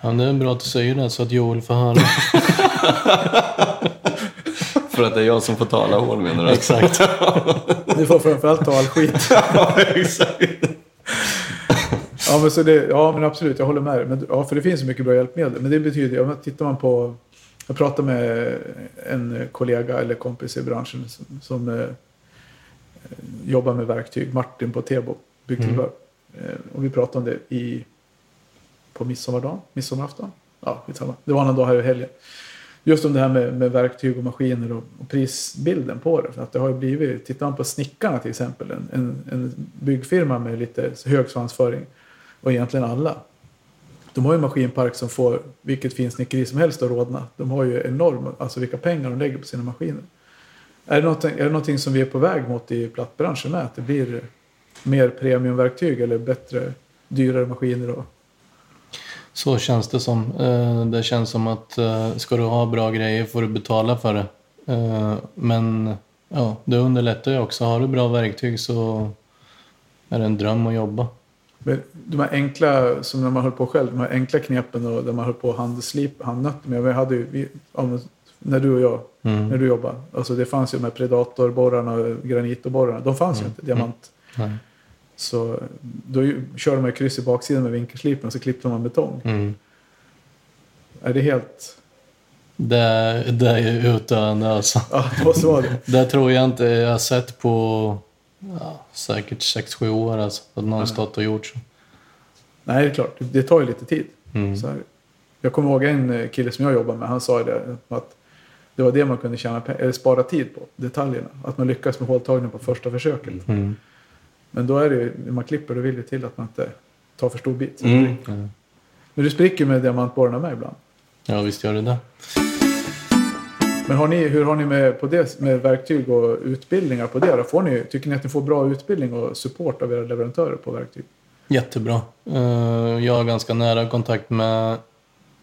Ja, det är bra att du säger det så att Joel får höra. För att det är jag som får tala hål menar du? Exakt. Du får framförallt ta all skit. ja, exakt. Ja men, så det, ja men absolut, jag håller med dig. Men, ja, för det finns så mycket bra hjälpmedel. Men det betyder, ja, men tittar man på... Jag pratade med en kollega eller kompis i branschen som, som eh, jobbar med verktyg. Martin på Tebo, byggtillbehör. Eh, och vi pratade om det i, på midsommardagen, midsommarafton. Ja. Det var någon dag här i helgen. Just om det här med, med verktyg och maskiner och, och prisbilden på det. För att det har ju blivit, tittar man på snickarna till exempel, en, en, en byggfirma med lite hög svansföring och egentligen alla. De har ju en maskinpark som får vilket finsnickeri som helst att rodna. De har ju enorma, alltså vilka pengar de lägger på sina maskiner. Är det, någonting, är det någonting som vi är på väg mot i plattbranschen med? Att det blir mer premiumverktyg eller bättre, dyrare maskiner? Och... Så känns det som. Eh, det känns som att eh, ska du ha bra grejer får du betala för det. Eh, men ja, det underlättar ju också. Har du bra verktyg så är det en dröm att jobba. Men De här enkla, som när man höll på själv, de här enkla knepen och där man höll på handslip, handnöt med. Vi hade ju, vi, när du och jag, Mm. när du jobbade. Alltså det fanns ju de här predatorborrarna och granitborrarna. De fanns ju inte, diamant. Nej. Så då ju- körde man kryss i baksidan med vinkelslipen och så klippte man betong. Mm. Är det helt... Det, det är utdöende alltså. Ja, det måste vara det. Det tror jag inte jag har sett på ja, säkert 6-7 år alltså. Att någon stått och gjort så. Nej, det är klart. Det tar ju lite tid. Mm. Så här. Jag kommer ihåg en eh, kille som jag jobbar med. Han sa ju det. Att det var det man kunde tjäna, eller spara tid på. Detaljerna. Att man lyckas med håltagningen på första försöket. Mm. Men då är det ju, när man klipper, då vill det till att man inte tar för stor bit. Mm. Men du spricker med diamantborrarna med ibland. Ja, visst gör det det. Men har ni, hur har ni med, på det, med verktyg och utbildningar på det? Då? Får ni, tycker ni att ni får bra utbildning och support av era leverantörer på verktyg? Jättebra. Eh, Jag har ganska nära kontakt med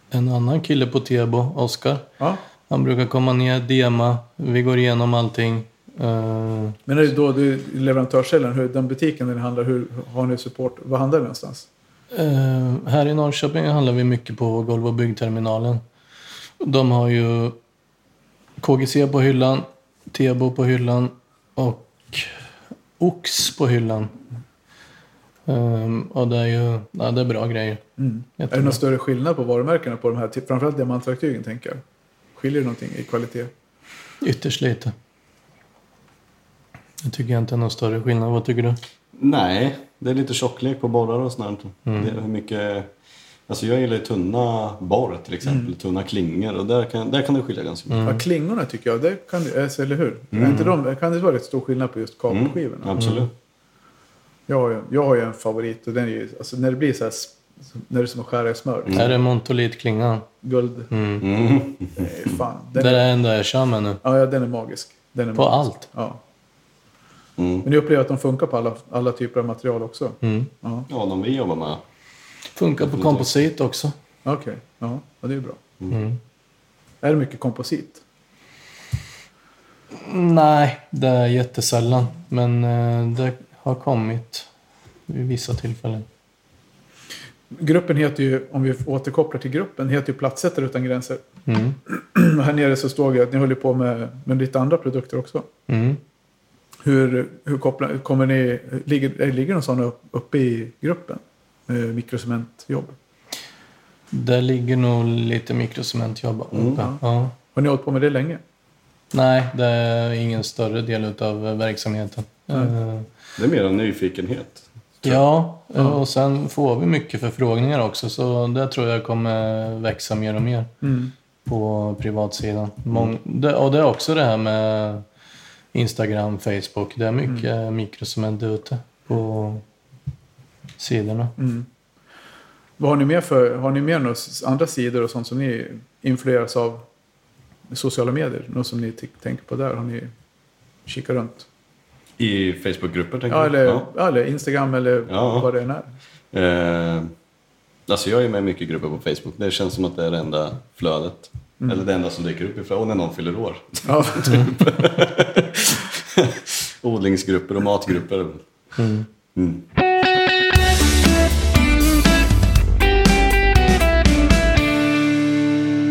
en annan kille på Tebo, Oskar. Ja. Han brukar komma ner, dema, vi går igenom allting. Eh, Men är det då du, i leverantörscellen, hur, den butiken där ni handlar, hur har ni support? Var handlar ni någonstans? eh, här i Norrköping handlar vi mycket på golv och byggterminalen. De har ju KGC på hyllan, Tebo på hyllan och Ox på hyllan. Eh, och det är ju ja, det är bra grejer. Mm. Är det någon större skillnad på varumärkena på de här, typ- framförallt diamantverktygen tänker jag? Skiljer det någonting i kvalitet? Ytterst lite. Jag tycker jag inte är någon större skillnad. Vad tycker du? Nej, det är lite tjocklek på borrar och sånt. Mm. Det är hur mycket... Alltså jag gillar ju tunna borr till exempel, Mm. tunna klingor och där kan, där kan det skilja ganska mycket. Ja, klingorna tycker jag, det kan det, alltså, eller hur? Är inte de, kan det vara rätt stor skillnad på just kabelskivorna? Mm, absolut. Jag, har ju, jag har ju en favorit och den är ju, alltså när det blir så här, när det är som att skära i smör. Är det Montolitklingan? Guld. Mm. Mm. Nej, fan. Det Den är är, det enda jag kör med nu. ja, ja, den är magisk. Den är På magisk. allt. Ja. Mm. Men ni upplever att de funkar på alla, alla typer av material också? Mm. Ja, Ja, de vi jobbar med. Funkar på komposit också. okej. Ja, ja, det är bra. Mm. Är det mycket komposit? Nej, det är jättesällan. Men eh, det har kommit vid vissa tillfällen. Gruppen heter ju, om vi återkopplar till gruppen, heter ju Plattsättare utan gränser. Mm. Och här nere så står det att ni håller på med, med lite andra produkter också. Mm. Hur, hur kopplar, kommer ni, ligger, ligger någon sån upp, uppe i gruppen? Eh, mikrocementjobb. Det ligger nog lite mikrocementjobb uppe. Mm. Ja. Har ni hållit på med det länge? Nej, det är ingen större del av verksamheten. Eh, Det är mer en nyfikenhet. Ja, och sen får vi mycket förfrågningar också så det tror jag kommer växa mer och mer Mm. på privatsidan. Mång, det, och det är också det här med Instagram, Facebook. Det är mycket mikrocement ute på sidorna. Mm. Vad har ni mer för, har ni mer några andra sidor och sånt som ni influeras av? Sociala medier? Något som ni tänker på där? Har ni kikat runt? I Facebookgrupper tänker Ja, eller, Ja. ja. eller Instagram eller Ja. vad det än är. Eh, alltså jag är med i mycket grupper på Facebook. Det känns som att det är det enda flödet. Eller det enda som dyker upp ifrån. Och när någon fyller år. Ja. Odlingsgrupper och matgrupper. Mm.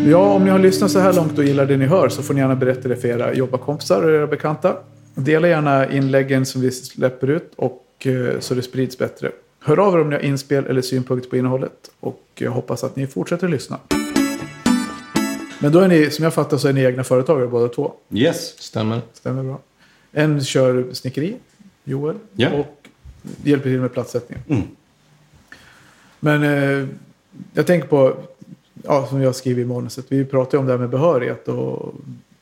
Ja, om ni har lyssnat så här långt och gillar det ni hör så får ni gärna berätta det för era jobbarkompisar och era bekanta. Dela gärna inläggen som vi släpper ut och eh, så det sprids bättre. Hör av er om ni har inspel eller synpunkter på innehållet och jag hoppas att ni fortsätter lyssna. Men då är ni, som jag fattar så är ni egna företagare båda två. Yes. Stämmer. Stämmer bra. En kör snickeri, Joel, Ja. och hjälper till med platssättningen. Mm. Men eh, jag tänker på, ja, som jag skriver i manuset, vi pratar ju om det här med behörighet och,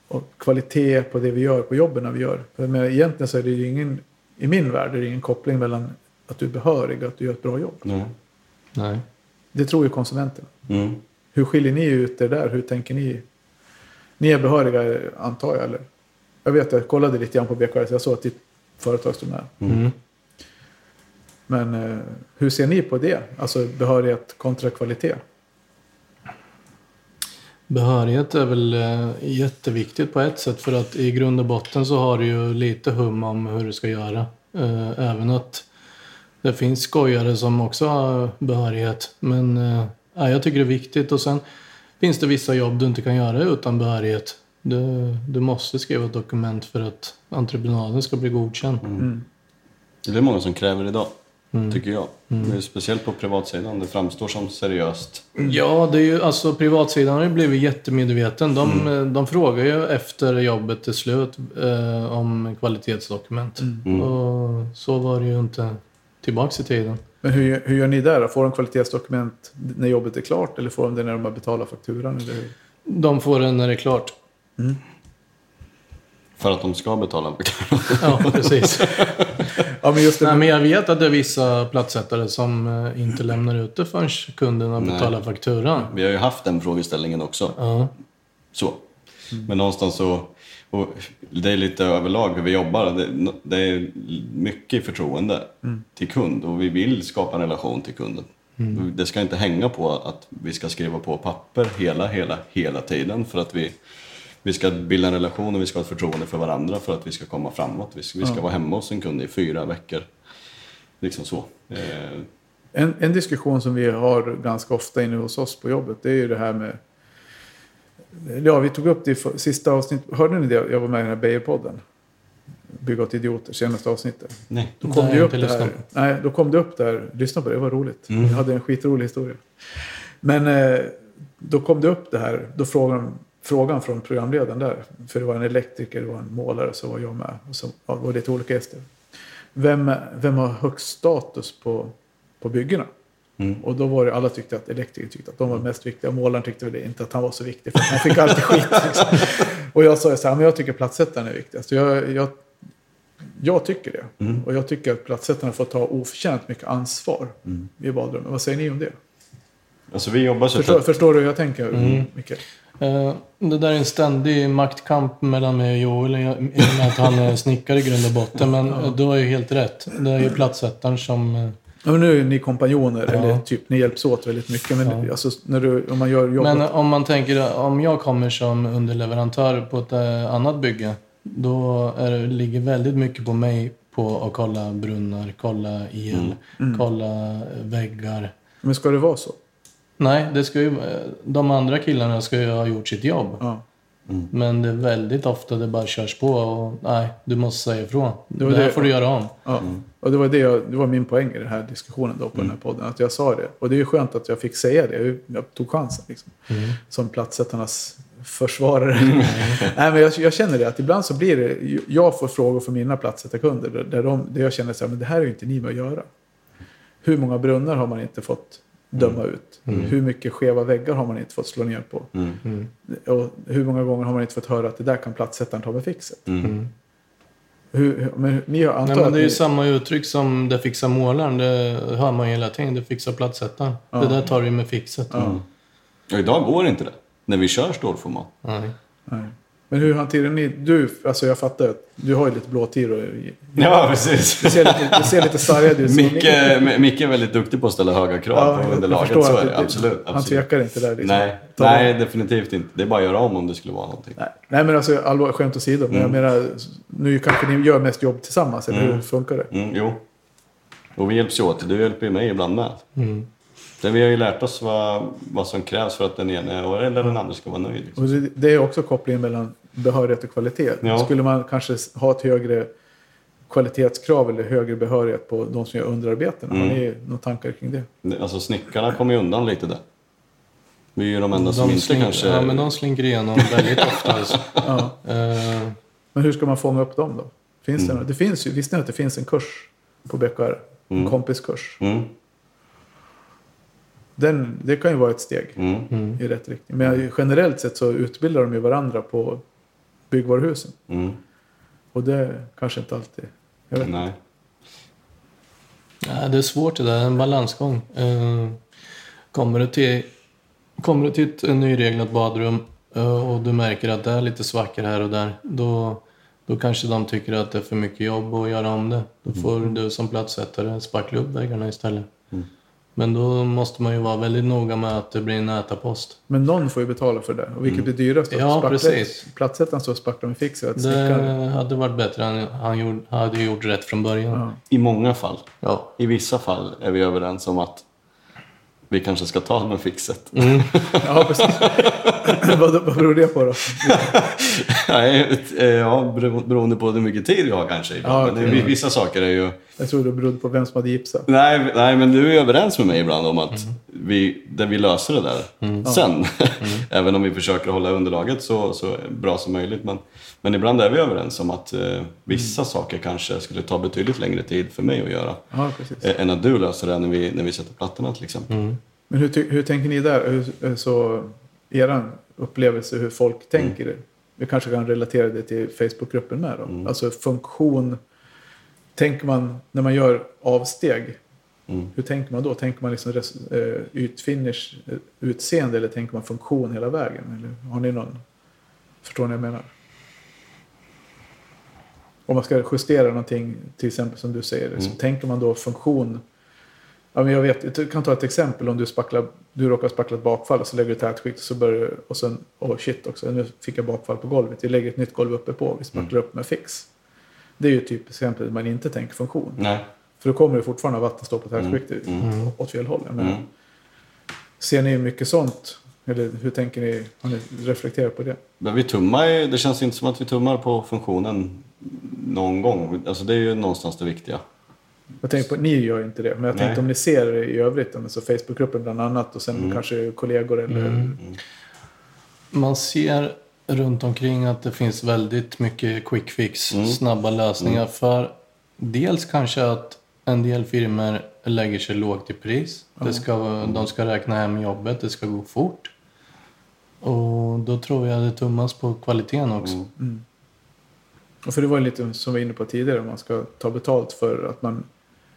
och kvalitet på det vi gör, på jobben när vi gör. Men egentligen så är det ju ingen, i min värld är det ingen koppling mellan att du är behörig och att du gör ett bra jobb. Mm. Nej. Det tror ju konsumenterna. Mm. Hur skiljer ni ut er där? Hur tänker ni? Ni är behöriga antar jag, eller? Jag vet, jag kollade lite grann på BKS, jag såg att ditt företag stod med. Mm. Men eh, hur ser ni på det? Alltså behörighet kontra kvalitet? Behörighet är väl eh, jätteviktigt på ett sätt för att i grund och botten så har du ju lite hum om hur du ska göra. Eh, även att det finns skojare som också har behörighet. Men eh, ja, jag tycker det är viktigt och sen finns det vissa jobb du inte kan göra utan behörighet. Du, du måste skriva ett dokument för att entreprenaden ska bli godkänd. Mm. Det är många som kräver idag, tycker jag. Men Speciellt på privatsidan, det framstår som seriöst. Ja, det är ju, alltså privatsidan har ju blivit jättemedveten. De, Mm. de frågar ju efter jobbet till slut eh, om kvalitetsdokument. Mm. Och så var det ju inte tillbaks i tiden. Men hur, hur gör ni där? då? Får de kvalitetsdokument när jobbet är klart eller får de det när de har betalat fakturan? Eller hur? De får det när det är klart. För att de ska betala. Ja, precis. Ja, men just det. Nej, men jag vet att det är vissa platssättare som eh, inte lämnar ut det förrän kunden har Nej. betalat fakturan. Vi har ju haft den frågeställningen också. Ja. Så. Men någonstans så, och det är lite överlag hur vi jobbar. Det, det är mycket förtroende till kund och vi vill skapa en relation till kunden. Det ska inte hänga på att vi ska skriva på papper hela, hela, hela tiden för att vi, vi ska bilda en relation och vi ska ha ett förtroende för varandra för att vi ska komma framåt. Vi ska, vi ska vara hemma hos en kund i fyra veckor. Liksom så. Eh, En, en diskussion som vi har ganska ofta inne hos oss på jobbet det är ju det här med... Ja, vi tog upp det i för- sista avsnittet. Hörde ni det? Jag var med i den här Beijer-podden. Bygga åt idioter, senaste avsnittet. nej. Då kom, Nej, det upp det här. Nej, då kom det upp där. Lyssna på det, det var roligt. Mm. Jag hade en skitrolig historia. Men eh, då kom det upp det här. Då frågade de, frågan från programledaren där. För det var en elektriker, det var en målare, så var jag med. Och så det var lite olika gäster. Vem, vem har högst status på, på byggena? Mm. Och då var det, alla tyckte att elektriker tyckte att de var mest viktiga. Målaren tyckte väl inte att han var så viktig. För han fick alltid skit. Liksom. Och jag sa så här, men jag tycker platssättaren är viktigast. Jag, jag, jag tycker det. Mm. Och jag tycker att platssättarna får ta oförtjänt mycket ansvar Mm. i badrummet. Vad säger ni om det? Alltså vi jobbar så Förstår, förstår du hur jag tänker, Mm. Micke? Eh, Det där är en ständig maktkamp mellan mig och Joel i och med att han är snickare i grund och botten. Men eh, du har ju helt rätt. Det är ju platssättaren som... eh, Ja, men nu är ni kompanjoner, Ja. eller typ ni hjälps åt väldigt mycket. Men Ja. alltså, när du, om man gör jobbet... Men om man tänker, om jag kommer som underleverantör på ett eh, annat bygge. Då är det, ligger väldigt mycket på mig på att kolla brunnar, kolla el, kolla väggar. Men ska det vara så? Nej, det ska ju, de andra killarna ska ju ha gjort sitt jobb. Ja. Men det är väldigt ofta det bara körs på och nej, du måste säga ifrån. Det, var här det- får du göra om. Ja. Och det var, det, jag, det var min poäng i den här diskussionen då på den här podden. Att jag sa det. Och det är ju skönt att jag fick säga det. Jag, tog chansen liksom. Som platssättarnas försvarare. Nej, men jag, jag känner det att ibland så blir det. Jag får frågor från mina platssättarkunder. Där, där, de, där jag känner så här, men det här är ju inte ni med att göra. Hur många brunnar har man inte fått döma ut? Hur mycket skeva väggar har man inte fått slå ner på? Mm. Och hur många gånger har man inte fått höra att det där kan platssättaren ta med fixet? Mm. Hur, men ni har antar Nej, men det är ju ni, samma uttryck som det fixar målaren. Det hör man ju hela tiden. Det fixar platssättaren. Det där tar du med fixet. Ja. Och idag går inte det. När vi kör stålformat. Nej. Nej. Men hur hanterar ni... Du, alltså jag fattar att du har ju lite blåtiror. Ja, precis. Du ser lite, du ser lite sargad ut. Micke, Micke är väldigt duktig på att ställa höga krav Ja, på jag underlaget. Så är det. det- Absolut. Han absolut. tvekar inte där. Liksom. Nej, Ta- nej, definitivt inte. Det är bara att göra om om det skulle vara någonting. Nej. Nej, men alltså allvar, skämt åsido. Men jag Mm. menar, nu kanske ni gör mest jobb tillsammans. Eller hur Mm. funkar det? Mm, jo. Och vi hjälps ju åt. Du hjälper ju mig ibland med. Mm. Det vi har ju lärt oss vad, vad som krävs för att den ena eller den andra ska vara nöjd. Liksom. Och det, det är också kopplingen mellan behörighet och kvalitet. Ja. Skulle man kanske ha ett högre kvalitetskrav eller högre behörighet på de som gör underarbetena? Har Mm. ni några tankar kring det? Alltså snickarna kommer ju undan lite där. Vi är ju de enda som De, inte slinker, kanske... ja, men de slinker igenom väldigt ofta. Alltså. Ja. Eh, Men hur ska man fånga upp dem då? Finns Mm. det, något? det finns ju, visste ni att det finns en kurs på BKR? En Mm. kompiskurs. Mm, Den, det kan ju vara ett steg mm, mm. i rätt riktning. Men generellt sett så utbildar de ju varandra på byggvaruhusen. mm. Och det kanske inte alltid... Jag vet. Nej. Ja, det är svårt det där, en balansgång. Eh, kommer, du till, kommer du till ett nyreglat badrum eh, och du märker att det är lite svackor här och där, då Då kanske de tycker att det är för mycket jobb att göra om det. Då får du som plattsättare spackla upp väggarna istället. Men då måste man ju vara väldigt noga med att det blir en ätarpost. Men någon får ju betala för det. Och vilket blir dyrast? då? Ja, precis. Plattsättaren står och spacklar med fix. och att Det hade varit bättre än han gjorde, hade gjort rätt från början. Ja. I många fall. Ja. I vissa fall är vi överens om att vi kanske ska ta med fixet. Ja, precis. vad, vad beror det på då? Nej, eh, ja, bero- beroende på hur mycket tid vi har kanske. Ja, Men vissa saker är ju... Jag tror det berodde på vem som hade gipsat. Nej, nej, men du är överens med mig ibland om att vi, där vi löser det där sen. Även om vi försöker hålla underlaget så, så bra som möjligt. Men, men ibland är vi överens om att eh, vissa saker kanske skulle ta betydligt längre tid för mig att göra. Eh, Än att du löser det när vi, när vi sätter plattorna till exempel. Men hur, hur tänker ni där? Hur, så, er upplevelse hur folk tänker? Vi kanske kan relatera det till Facebookgruppen med då. Alltså funktion. Tänker man när man gör avsteg? Mm. Hur tänker man då? Tänker man liksom res, eh, ytfinish, eh, utseende eller tänker man funktion hela vägen? Eller har ni någon? Förstår ni vad jag menar? Om man ska justera någonting, till exempel som du säger, så tänker man då funktion. Ja, men jag, vet, jag kan ta ett exempel om du, spacklar, du råkar spackla ett bakfall och så lägger du tätskikt och så börjar och sen, oh shit också, nu fick jag bakfall på golvet. Vi lägger ett nytt golv uppe på, vi spacklar upp med fix. Det är ju typ exempel där man inte tänker funktion. Nej. För då kommer det fortfarande ha vatten stå på tätskiktet åt fel håll. Menar. Mm. Ser ni mycket sånt? Eller hur tänker ni? Har ni reflekterat på det? Men vi tummar ju, det känns inte som att vi tummar på funktionen någon gång. Alltså det är ju någonstans det viktiga. Jag tänker på, ni gör inte det, men jag Nej. tänkte om ni ser det i övrigt, alltså Facebookgruppen bland annat och sen kanske kollegor eller... Man ser runt omkring att det finns väldigt mycket quick fix, snabba lösningar. För dels kanske att en del firmor lägger sig lågt i pris. Det ska, de ska räkna hem jobbet, det ska gå fort. Och då tror jag det tummas på kvaliteten också. Och för det var lite som vi var inne på tidigare, man ska ta betalt för att man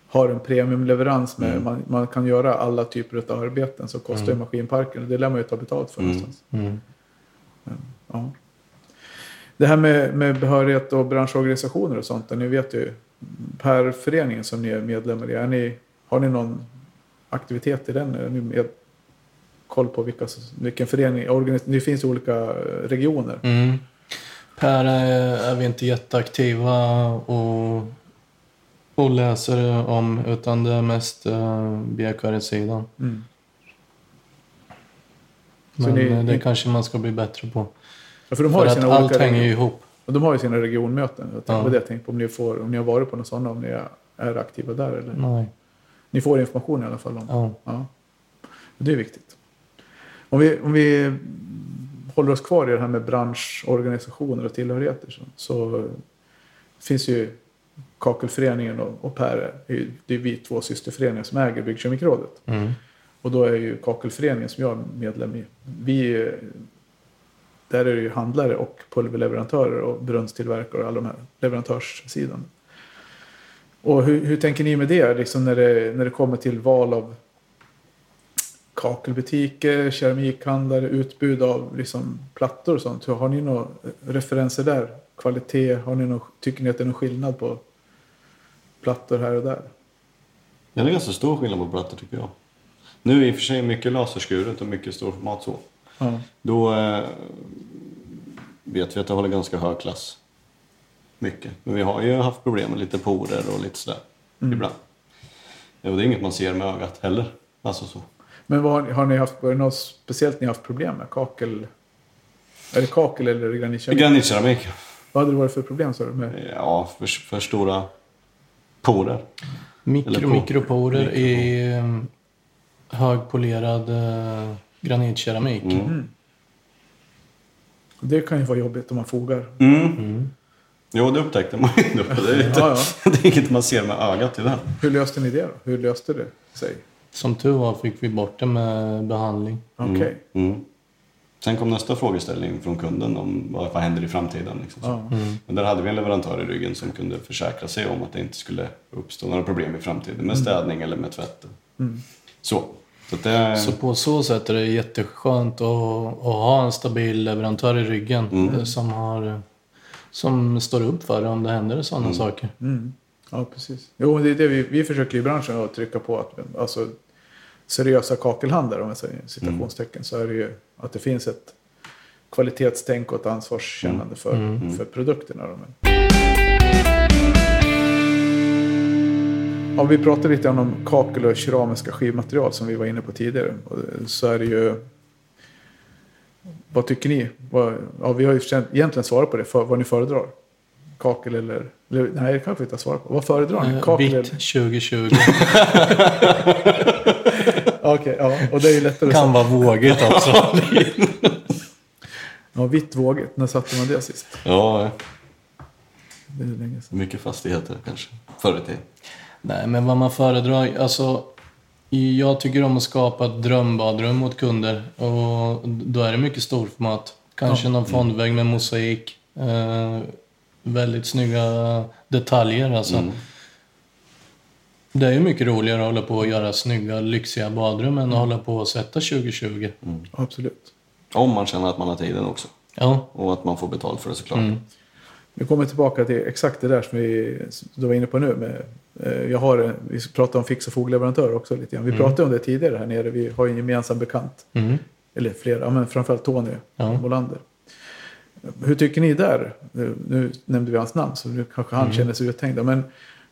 har en premiumleverans med, man, man kan göra alla typer av arbeten så kostar ju maskinparken och det lär man ju ta betalt för någonstans. Mm. Ja. Det här med, med behörighet och branschorganisationer och sånt, ni vet ju per föreningen som ni är medlemmar i, är ni, har ni någon aktivitet i den? Är ni med koll på vilka, vilken förening, organis- det finns ju olika eh, regioner. Mm. Per är, är vi inte jätteaktiva och, och läser om, utan det är mest uh, BKR-sidan. Mm. Men ni- eh, det ni- kanske man ska bli bättre på. Ja, för de har För ju att sina allt olika hänger ju ihop. och de har ju sina regionmöten. Jag tänkte Ja. det, jag tänkte på om ni, får, om ni har varit på något sådana, om ni är, är aktiva där. Eller? Nej. Ni får information i alla fall om Ja. Ja. Det är viktigt. Om vi, om vi håller oss kvar i det här med branschorganisationer och tillhörigheter så, så finns ju Kakelföreningen och, och Per, är det är vi två systerföreningar som äger Byggkemikrådet. Mm. Och då är ju Kakelföreningen som jag är medlem i, vi, eh, där är det ju handlare och pulverleverantörer och brunnstillverkare och alla de här leverantörssidan. Och hur, hur tänker ni med det, liksom när, det när det kommer till val av kakelbutiker, keramikhandlare, utbud av liksom plattor och sånt. Hur- Har ni några referenser där? Kvalitet? Har ni någon, tycker ni att det är någon skillnad på plattor här och där? Ja, det är ganska stor skillnad på plattor tycker jag. Nu är i och för sig mycket laserskuret och mycket storformat så. Ja. Då eh, vet vi att det håller ganska hög klass. Mycket. Men vi har ju haft problem med lite porer och lite sådär. Ibland. Ja, och det är inget man ser med ögat heller. Alltså så. Men vad har, ni- har ni haft, var det något speciellt ni haft problem med? Kakel? Är det kakel eller är det granitkeramik? Granitkeramik. Vad hade det varit för problem sa du? Med? Ja, för, för stora porer. Mikro, på- mikroporer i um, högpolerad uh, granitkeramik. Mm. Det kan ju vara jobbigt om man fogar. Mm. Jo, det upptäckte man ju då. Det är, inte, Ja, det är inget man ser med ögat tyvärr. Hur löste ni det då? Hur löste det sig? Som tur var fick vi bort det med behandling. Okej. Mm. Sen kom nästa frågeställning från kunden om vad, vad händer i framtiden. Liksom. Ja. Men där hade vi en leverantör i ryggen som kunde försäkra sig om att det inte skulle uppstå några problem i framtiden med städning eller med tvätten. Så. Så det, Så på så sätt är det jätteskönt att, att ha en stabil leverantör i ryggen Mm. eh, som, har, som står upp för det om det händer sådana saker. Mm. Ja, precis. Jo, det är det vi, vi försöker i branschen att trycka på. Att, alltså, seriösa kakelhandlare, om jag säger citationstecken, så är det ju att det finns ett kvalitetstänk och ett ansvarskännande för, för produkterna. Då. Ja, vi pratade lite om kakel och keramiska skivmaterial som vi var inne på tidigare. Så är det ju... Vad tycker ni? Ja, vi har ju egentligen svarat på det, för, vad ni föredrar. Kakel eller... eller nej, det kanske vi inte har svarat på. Vad föredrar ni? Eh, Kakel Vitt eller... 2020 Okej, ja. Och det är ju lättare kan vara vågigt också. Ja, vitt vågigt. När satte man det sist? Ja, Det är länge sedan. mycket fastigheter kanske. Förr i tiden. Nej, men vad man föredrar, alltså jag tycker om att skapa ett drömbadrum åt kunder och då är det mycket storformat. Kanske någon fondvägg med mosaik. Eh, väldigt snygga detaljer alltså. Det är ju mycket roligare att hålla på och göra snygga, lyxiga badrum än att hålla på och sätta 2020. Absolut. Om man känner att man har tiden också. Ja. Och att man får betalt för det såklart. Mm. Nu kommer vi tillbaka till exakt det där som vi du var inne på nu. Med, jag har, vi pratade om fix och fogleverantörer också lite grann. Vi pratade om det tidigare här nere. Vi har ju en gemensam bekant. Mm. Eller flera, men framförallt Tony Ja. Molander. Hur tycker ni där? Nu, nu nämnde vi hans namn så nu kanske han känner sig uthängd. Men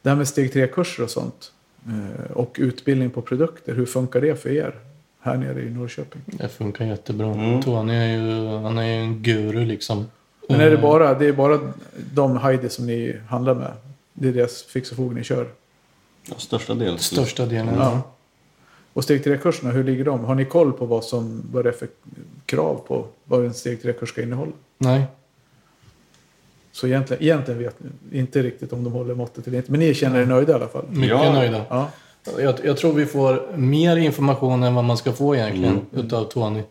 det här med steg tre-kurser och sånt. eh, Och utbildning på produkter. Hur funkar det för er här nere i Norrköping? Det funkar jättebra. Tony är ju, han är ju en guru liksom. Men är det bara, det är bara de Heidi som ni handlar med? Det är deras fix och fog ni kör? Ja, största del. Största delen. Ja. Och steg tre-kurserna, hur ligger de? Har ni koll på vad, som, vad det är för krav på vad en steg tre-kurs ska innehålla? Nej. Så egentligen, egentligen vet ni inte riktigt om de håller måttet eller inte. Men ni känner er nöjda i alla fall? Mycket Ja. nöjda. Ja. Jag, jag tror vi får mer information än vad man ska få egentligen utav Tony.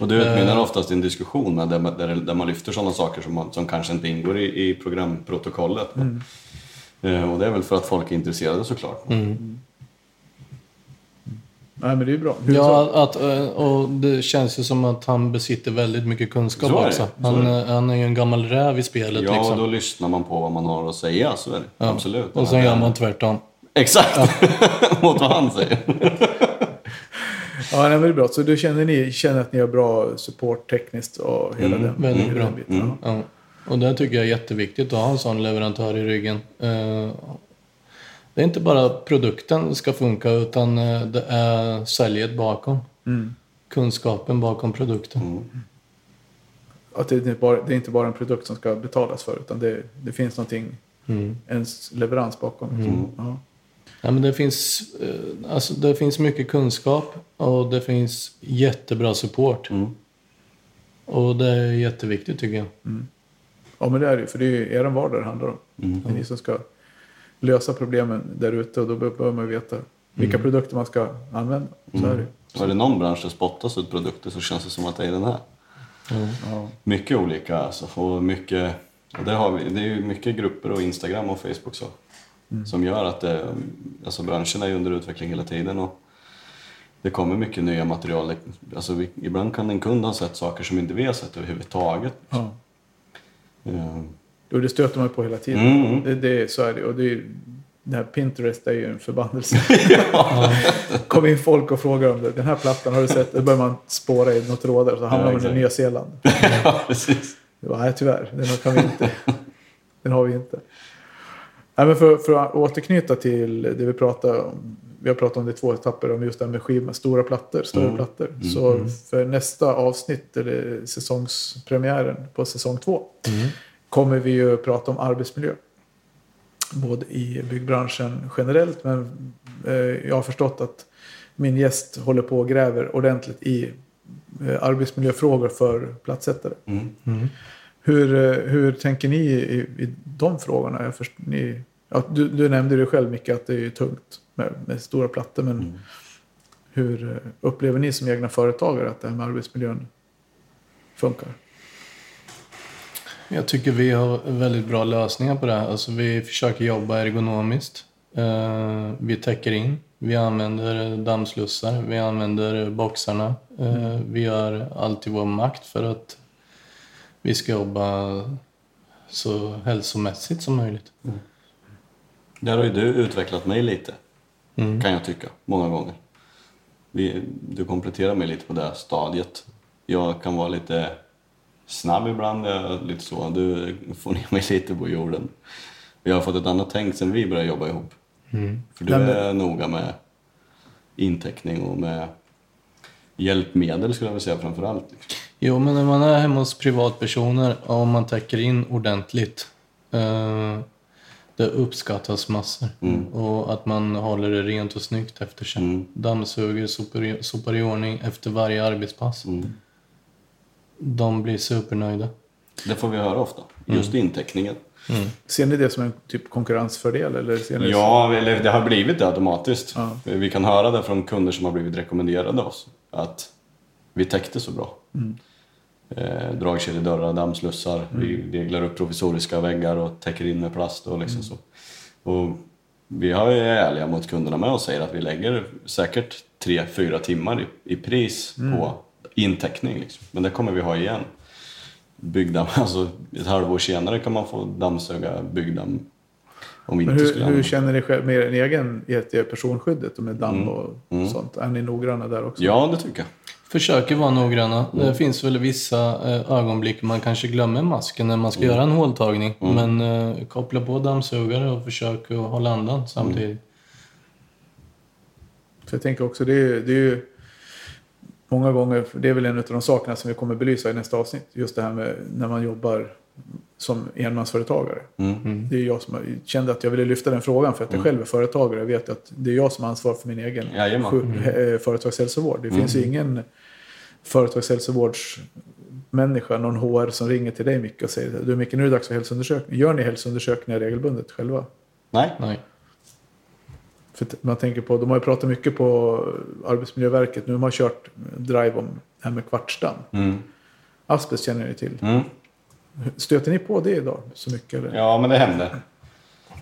Och det utmynnar oftast i en diskussion där, man- där, där man lyfter sådana saker som, man, som kanske inte ingår i, i programprotokollet. Eh, och det är väl för att folk är intresserade såklart. Nej, men det är bra. Hur? Ja, att, eh, och det känns ju som att han besitter väldigt mycket kunskap Så är det. också. Så Han, är eh, han är ju en gammal räv i spelet Ja, och liksom. då lyssnar man på vad man har att säga, så är det. Ja. Absolut. Och sen gör man tvärtom. Exakt! Mot vad han säger. Ja, nej, men det är bra. Så du känner, ni, känner att ni har bra support tekniskt och hela den, väldigt hela bra. den biten? Ja. Ja. Och det tycker jag är jätteviktigt att ha en sån leverantör i ryggen. Eh, Det är inte bara produkten ska funka utan eh, det är säljet bakom. Mm. Kunskapen bakom produkten. Att det, är inte bara, det är inte bara en produkt som ska betalas för utan det, det finns någonting, Mm. en leverans bakom. Ja. Ja, men det, finns, eh, alltså, det finns mycket kunskap och det finns jättebra support. Mm. Och det är jätteviktigt tycker jag. Ja, men det är det. För det är ju er vardag det handlar om. Det är ni som ska lösa problemen där ute och då bör man veta vilka produkter man ska använda. Så är det. Och är det någon bransch där spottas ut produkter så känns det som att det är den här. Ja. Mycket olika alltså. Och mycket, och det, har vi, det är ju mycket grupper och Instagram och Facebook så. Som gör att det, alltså branschen är under utveckling hela tiden och det kommer mycket nya material. Alltså vi, ibland kan en kund ha sett saker som inte vi har sett överhuvudtaget. Ja. Eh, Och det stöter man på hela tiden. Mm. Det, det, så är det. Och det, är, det här Pinterest är ju en förbannelse. kommer in folk och frågar om det. Den här plattan har du sett? Då börjar man spåra i något trådar och så hamnar Ja, man i. Nya Zeeland. ja, precis. Var, nej tyvärr, den har, kan vi inte. Den har vi inte. Nej, men för, för att återknyta till det vi pratade om. Vi har pratat om det i två etapper, om just det här med skiva, stora plattor, större Mm. plattor. Så för nästa avsnitt, eller säsongspremiären på säsong två, kommer vi ju prata om arbetsmiljö. Både i byggbranschen generellt, men eh, jag har förstått att min gäst håller på och gräver ordentligt i eh, arbetsmiljöfrågor för platssättare. Mm. Hur, eh, hur tänker ni i, i de frågorna? Jag först, ni, ja, du, du nämnde det själv mycket att det är tungt med, med stora plattor. Men hur eh, upplever ni som egna företagare att det här med arbetsmiljön funkar? Jag tycker vi har väldigt bra lösningar på det här. Alltså vi försöker jobba ergonomiskt. Eh, vi täcker in. Vi använder dammslussar. Vi använder boxarna. Eh, vi gör allt i vår makt för att vi ska jobba så hälsomässigt som möjligt. Där har ju du utvecklat mig lite, kan jag tycka, många gånger. Vi, du kompletterar mig lite på det stadiet. Jag kan vara lite snabb ibland, jag lite så. Du får ner mig lite på jorden. Vi har fått ett annat tänk sen vi började jobba ihop. För du men- är noga med inteckning och med hjälpmedel skulle jag vilja säga framför allt. Jo, men när man är hemma hos privatpersoner och om man täcker in ordentligt. Eh, det uppskattas massor. Och att man håller det rent och snyggt efter sig. Mm. Dammsuger, sopar, i- sopar i ordning efter varje arbetspass. Mm. De blir supernöjda. Det får vi höra ofta, just inteckningen. Ser ni det som en typ konkurrensfördel? Eller ser ni det Ja, eller det har blivit det automatiskt. Ja. Vi kan höra det från kunder som har blivit rekommenderade oss. Att vi täckte så bra. Eh, dragkedjedörrar, dammslussar, vi reglar upp provisoriska väggar och täcker in med plast och liksom så. Och vi har ju är ärliga mot kunderna med och säger att vi lägger säkert 3-4 timmar i, i pris på intäckning. Liksom. Men det kommer vi ha igen. Byggdamm, alltså ett halvår senare kan man få dammsuga byggdamm om vi Men hur, skulle hur känner ni själv med er egen i personskyddet och med damm och sånt? Är ni noggranna där också? Ja, det tycker jag. Försöker vara noggranna. Mm. Det finns väl vissa eh, ögonblick man kanske glömmer masken när man ska Mm. göra en håltagning. Men eh, koppla på dammsugare och försök att hålla andan samtidigt. För jag tänker också, det är, det är ju många gånger, det är väl en av de sakerna som vi kommer belysa i nästa avsnitt. Just det här med när man jobbar som enmansföretagare. Mm. Det är jag som kände att jag ville lyfta den frågan för att jag själv är företagare. Jag vet att det är jag som har ansvar för min egen sjuk- eh, företagshälsovård. Det finns ju ingen företagshälsovårdsmänniska, någon HR som ringer till dig Micke och säger du Micke nu är det dags för hälsoundersökning. Gör ni hälsoundersökningar regelbundet själva? Nej. Nej. För man tänker på, de har ju pratat mycket på Arbetsmiljöverket. Nu har man kört drive om det här med kvartsdamm. Mm. Asbest känner ni till. Mm. Stöter ni på det idag så mycket? Eller? Ja, men det händer.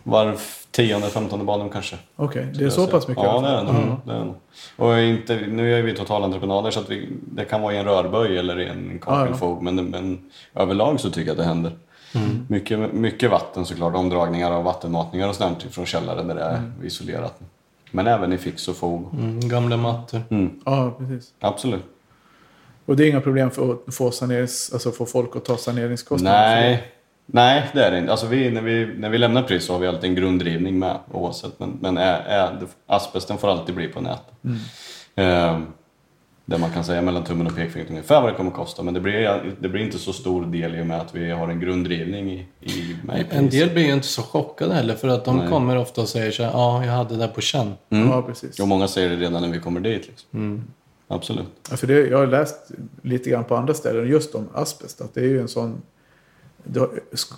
Var tionde, femtonde badrum kanske. Okej, det är jag så säga. pass mycket? Ja, alla det är det. nog. Det är det. Och inte, nu är vi totalentreprenader så att vi, det kan vara i en rörböj eller i en kakelfog. Men, men överlag så tycker jag att det händer. Mycket, mycket vatten såklart, omdragningar av vattenmatningar och sånt från källare där det är isolerat. Men även i fix och fog. Mm, gamla mattor. Mm, Ja, precis. absolut. Och det är inga problem för att få, sanerings, alltså få folk att ta saneringskostnader? Nej, nej det är det inte. Alltså vi, när, vi, när vi lämnar pris så har vi alltid en grunddrivning med oavsett. Men, men är, är, asbesten får alltid bli på nät. Ehm, där man kan säga mellan tummen och pekfingret ungefär vad det kommer att kosta. Men det blir, det blir inte så stor del i och med att vi har en grunddrivning i, i, med En del blir ju inte så chockade heller för att de Nej. kommer ofta och säger så här, ja, jag hade det på känn. Ja, precis. Och många säger det redan när vi kommer dit. Liksom. Absolut. Ja, för det, jag har läst lite grann på andra ställen just om asbest. Att det är ju en sån...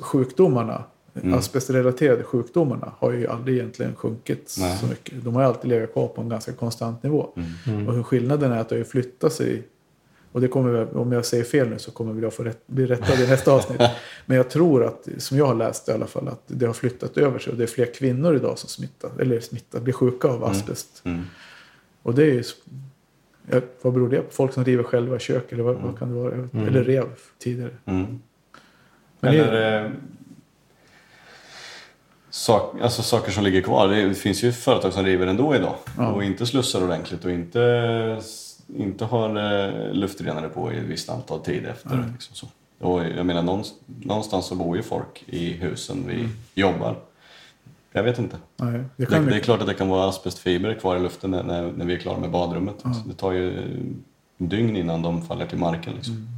Sjukdomarna, Mm. asbestrelaterade sjukdomarna har ju aldrig egentligen sjunkit Nej. så mycket. De har alltid legat kvar på en ganska konstant nivå. Mm. Och hur skillnaden är att det har flyttat sig. Och det kommer, om jag säger fel nu så kommer jag få rätt, bli rättad i nästa avsnitt. Men jag tror att, som jag har läst i alla fall, att det har flyttat över sig. Och det är fler kvinnor idag som smittar, eller smittar, blir sjuka av asbest. Mm. Och det är ju... vad beror det på? Folk som river själva kök eller vad, vad kan det vara? Inte. Eller rev tidigare. Mm. Men det- Eller eh, sak, alltså saker som ligger kvar. Det finns ju företag som river ändå idag Ja. och inte slussar ordentligt och inte, inte har eh, luftrenare på i ett visst antal tid efter. Liksom så. Och jag menar någonstans, så bor ju folk i husen vi jobbar. Jag vet inte. Nej, det Det, det är klart att det kan vara asbestfibrer kvar i luften när, när, vi är klara med badrummet. Så det tar ju dygn innan de faller till marken. Liksom.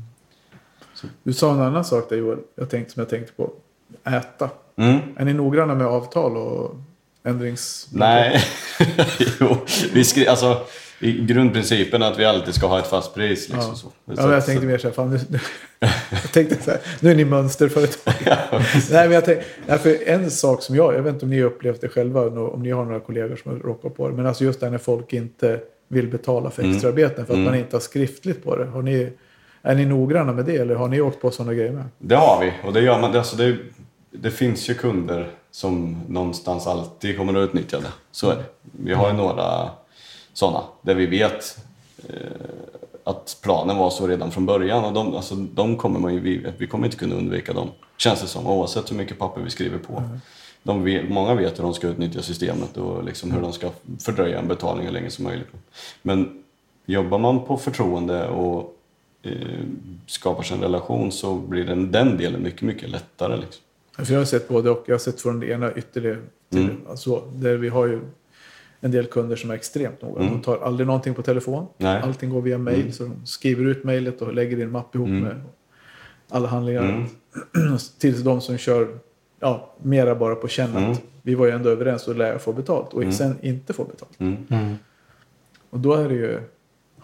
Du sa en annan sak där Joel, jag tänkte, som jag tänkte på. Äta. Mm. Är ni noggranna med avtal och ändrings... Nej, jo, vi skri- alltså, i grundprincipen är att vi alltid ska ha ett fast pris. Liksom, Ja. så. Ja, Så jag tänkte mer så här, fan, nu, jag tänkte så här, nu är ni mönsterföretag. Nej, men jag tänkte, nej, för en sak som jag, jag vet inte om ni har upplevt det själva, om ni har några kollegor som råkat på det, men alltså just det här när folk inte vill betala för extraarbeten för att man inte har skriftligt på det. Har ni, är ni noggranna med det eller har ni åkt på sådana grejer med? Det har vi och det gör man. Alltså det, det finns ju kunder som någonstans alltid kommer att utnyttja det. Så är det. Vi har ju några sådana där vi vet eh, att planen var så redan från början. Och de, alltså, de kommer man ju, vi, vi kommer inte kunna undvika dem, känns det som, oavsett hur mycket papper vi skriver på. De vet, många vet hur de ska utnyttja systemet och liksom hur de ska fördröja en betalning hur länge som möjligt. Men jobbar man på förtroende och skapar sig en relation så blir den, den delen mycket, mycket lättare. Liksom. För jag har sett både och. Jag har sett från det ena ytterligare till Mm. alltså, där vi har ju en del kunder som är extremt noga. De tar aldrig någonting på telefon. Mm. Nej. Mm. Allting går via mail. Så de skriver ut mejlet och lägger i en mapp ihop med alla handlingar. Mm. Tills de som kör ja, mera bara på känn att Mm. vi var ju ändå överens och lär jag få betalt. Och sen inte få betalt. Mm. Och då är det ju...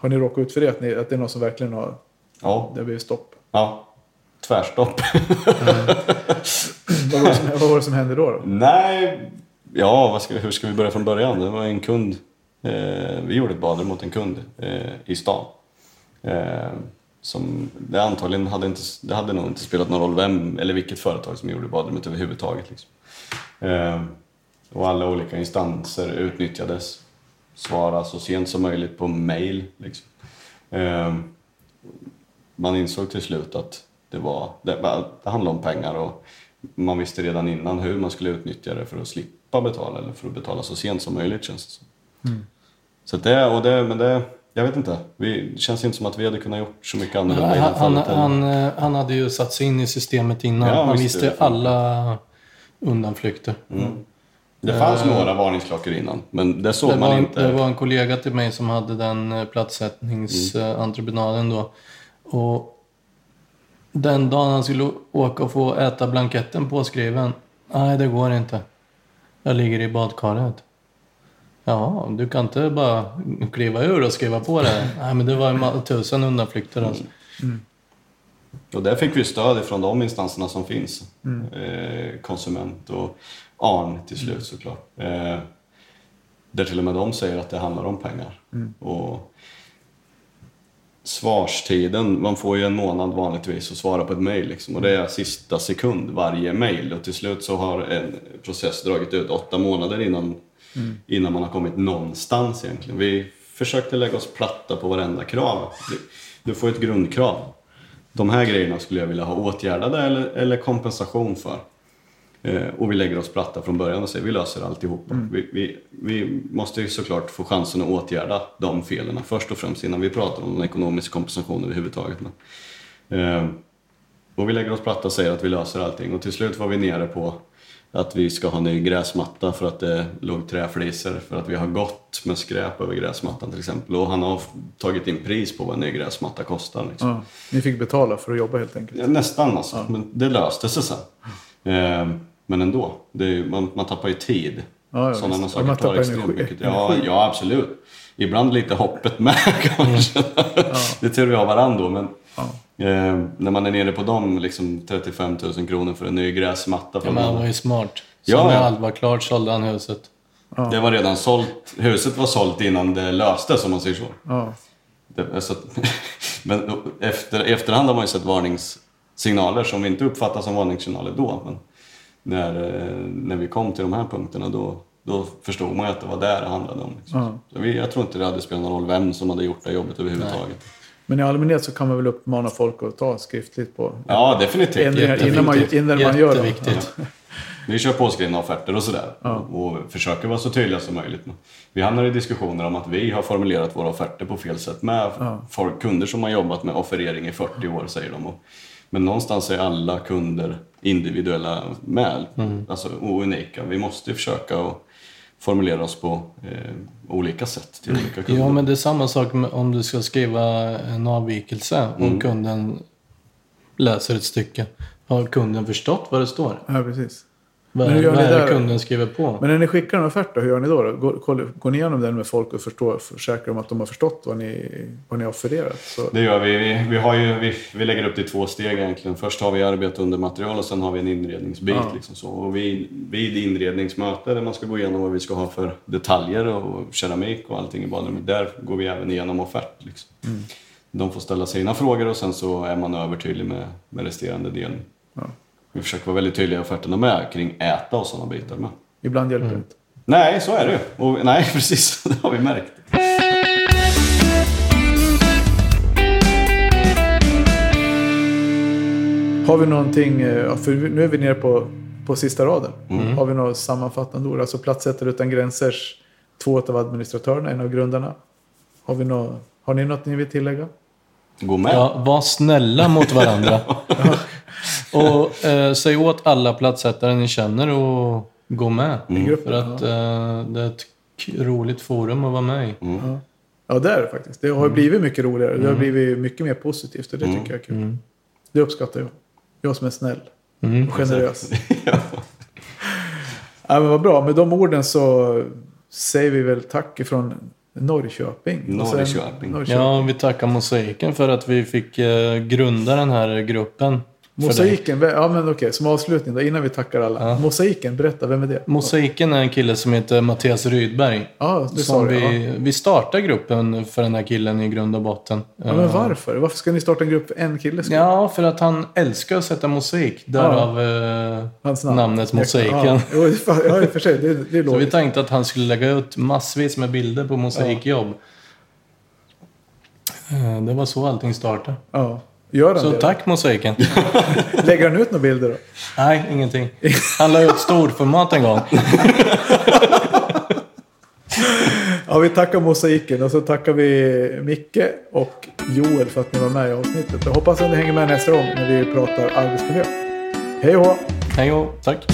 Har ni råkat ut för det? Att, ni, att det är någon som verkligen har... Ja, Det blir stopp. ja. tvärstopp. Vad var som, vad var det som hände då? då? Nej, ja, ska, hur ska vi börja från början? Det var en kund. Eh, vi gjorde ett badrum mot en kund eh, i stan. Eh, som, det antagligen hade, inte, det hade nog inte spelat någon roll vem eller vilket företag som gjorde badrummet överhuvudtaget. Liksom. Eh, och alla olika instanser utnyttjades. Svara så sent som möjligt på mail. Liksom. Eh, man insåg till slut att det, var, det, det handlade om pengar och man visste redan innan hur man skulle utnyttja det för att slippa betala eller för att betala så sent som möjligt känns det som. Så att det, och det, men det, jag vet inte. Vi, det känns inte som att vi hade kunnat gjort så mycket annorlunda i det Han, han, fallet. han, eh, han hade ju satt sig in i systemet innan. Ja, han visst, visste alla undanflykter. Det fanns några varningsklockor innan, men det såg Det man var, inte. det var en kollega till mig som hade den eh, platssättningsentreprenaden då. Och den dagen han skulle åka och få äta blanketten påskriven. Nej, det går inte. Jag ligger i badkaret. Ja, du kan inte bara kliva ur och skriva på det. Nej, men det var tusen undanflykter alltså. Och där fick vi stöd ifrån de instanserna som finns. Eh, konsument och ARN till slut såklart. Eh, där till och med de säger att det handlar om pengar. Och svarstiden, man får ju en månad vanligtvis att svara på ett mejl liksom, och det är sista sekund varje mejl och till slut så har en process dragit ut åtta månader innan, innan man har kommit någonstans egentligen. Vi försökte lägga oss platta på varenda krav. Du får ett grundkrav. De här grejerna skulle jag vilja ha åtgärdade eller, eller kompensation för. Eh, och vi lägger oss platta från början och säger vi löser alltihop. Vi, vi, vi måste ju såklart få chansen att åtgärda de felen först och främst innan vi pratar om en ekonomisk kompensation överhuvudtaget. Men, eh, och vi lägger oss platta och säger att vi löser allting och till slut var vi nere på att vi ska ha ny gräsmatta för att det låg träfliser för att vi har gått med skräp över gräsmattan till exempel och han har tagit in pris på vad en ny gräsmatta kostar. Liksom. Ja, ni fick betala för att jobba helt enkelt. Ja, nästan alltså, men det löste sig sen. Eh, men ändå, det är, ju- man, man tappar ju tid. Ja, ja, Sådana saker man tar tappar extremt energi. mycket. Ja, ja, absolut. Ibland lite hoppet med kanske. Det är tur vi har varandra då, men eh, när man är nere på dem, liksom 35 000 kronor för en ny gräsmatta. Ja, men han var ju smart. Så Ja, när ja. allt var klart sålde han huset. Det var redan sålt. Huset var sålt innan det löstes om man säger så. Ja. Det, så att, men efter, efterhand har man ju sett varningssignaler som vi inte uppfattar som varningssignaler då. Men när, eh, när vi kom till de här punkterna då, då förstod man ju att det var där det handlade om. Liksom. Ja. Så vi, jag tror inte det hade spelat någon roll vem som hade gjort det jobbet överhuvudtaget. Men i allmänhet så kan man väl uppmana folk att ta skriftligt på Ja, definitivt. ändringar innan man, innan man gör dem. Jätteviktigt. Vi kör påskrivna offerter och sådär. Och försöker vara så tydliga som möjligt. Vi hamnar i diskussioner om att vi har formulerat våra offerter på fel sätt med folk, kunder som har jobbat med offerering i 40 år, säger de. Men någonstans är alla kunder individuella med, alltså och unika. Vi måste ju försöka att formulera oss på eh, olika sätt till olika kunder. Ja, men det är samma sak om du ska skriva en avvikelse Mm. och kunden läser ett stycke. Har kunden förstått vad det står? Ja, precis. Vad, Men hur gör vad ni är det där? kunden skriver på? Men när ni skickar en offert då, hur gör ni då? då? Går, koll- går ni igenom den med folk och förstår, försäkrar om att de har förstått vad ni, vad ni har offererat? Så, Det gör vi. Vi, vi, har ju, vi, vi lägger upp det i två steg egentligen. Först har vi arbete under material och sen har vi en inredningsbit. Ja. Liksom så. Och vid, vid inredningsmöte där man ska gå igenom vad vi ska ha för detaljer och keramik och allting i badrummet. Där går vi även igenom offert. Liksom. De får ställa sina frågor och sen så är man övertydlig med, med resterande delen. Ja. Vi försöker vara väldigt tydliga i offerterna med kring äta och sådana bitar med. Ibland hjälper mm. det inte. Nej, så är det ju. Och, nej, precis. Det har vi märkt. Har vi någonting, eh, för nu är vi nere på, på sista raden. Mm. Har vi något sammanfattande ord? Alltså Platssättare utan gränsers, två av administratörerna, en av grundarna. Har, vi något, har ni något ni vill tillägga? Gå med. Ja, var snälla mot varandra. ja och eh, säg åt alla plattsättare ni känner och gå med. gruppen, För att eh, det är ett roligt forum att vara med i. Ja, det är det faktiskt. Det har blivit mycket roligare. Det har blivit mycket mer positivt och det tycker jag är kul. Det uppskattar jag. Jag som är snäll Mm. och generös. ja, men vad bra. Med de orden så säger vi väl tack ifrån Norrköping. Sen- Norrköping. Ja, vi tackar Mosaiken för att vi fick eh, grunda den här gruppen. Mosaiken, ja men okej, som avslutning då, innan vi tackar alla. Mosaiken, berätta, vem är det? Mosaiken är en kille som heter Mattias Rydberg. Ja, det Som vi, Ja. vi startar gruppen för den här killen i grund och botten. ja, men varför? Varför ska ni starta en grupp för en kille? Ja, för att han älskar att sätta mosaik. Därav eh, Hans namn. namnet Mosaiken. Ja, ja, i och för sig. Det, det är Så vi tänkte att han skulle lägga ut massvis med bilder på mosaikjobb. Eh, Det var så allting startade. Ja. Gör han Så det? tack Mosaiken. Lägger han ut några bilder då? Nej, ingenting. Han la ut storformat en gång. Ja, vi tackar Mosaiken och så tackar vi Micke och Joel för att ni var med i avsnittet. Jag hoppas att ni hänger med nästa gång när vi pratar arbetsmiljö. Hej och hå! Hej och tack.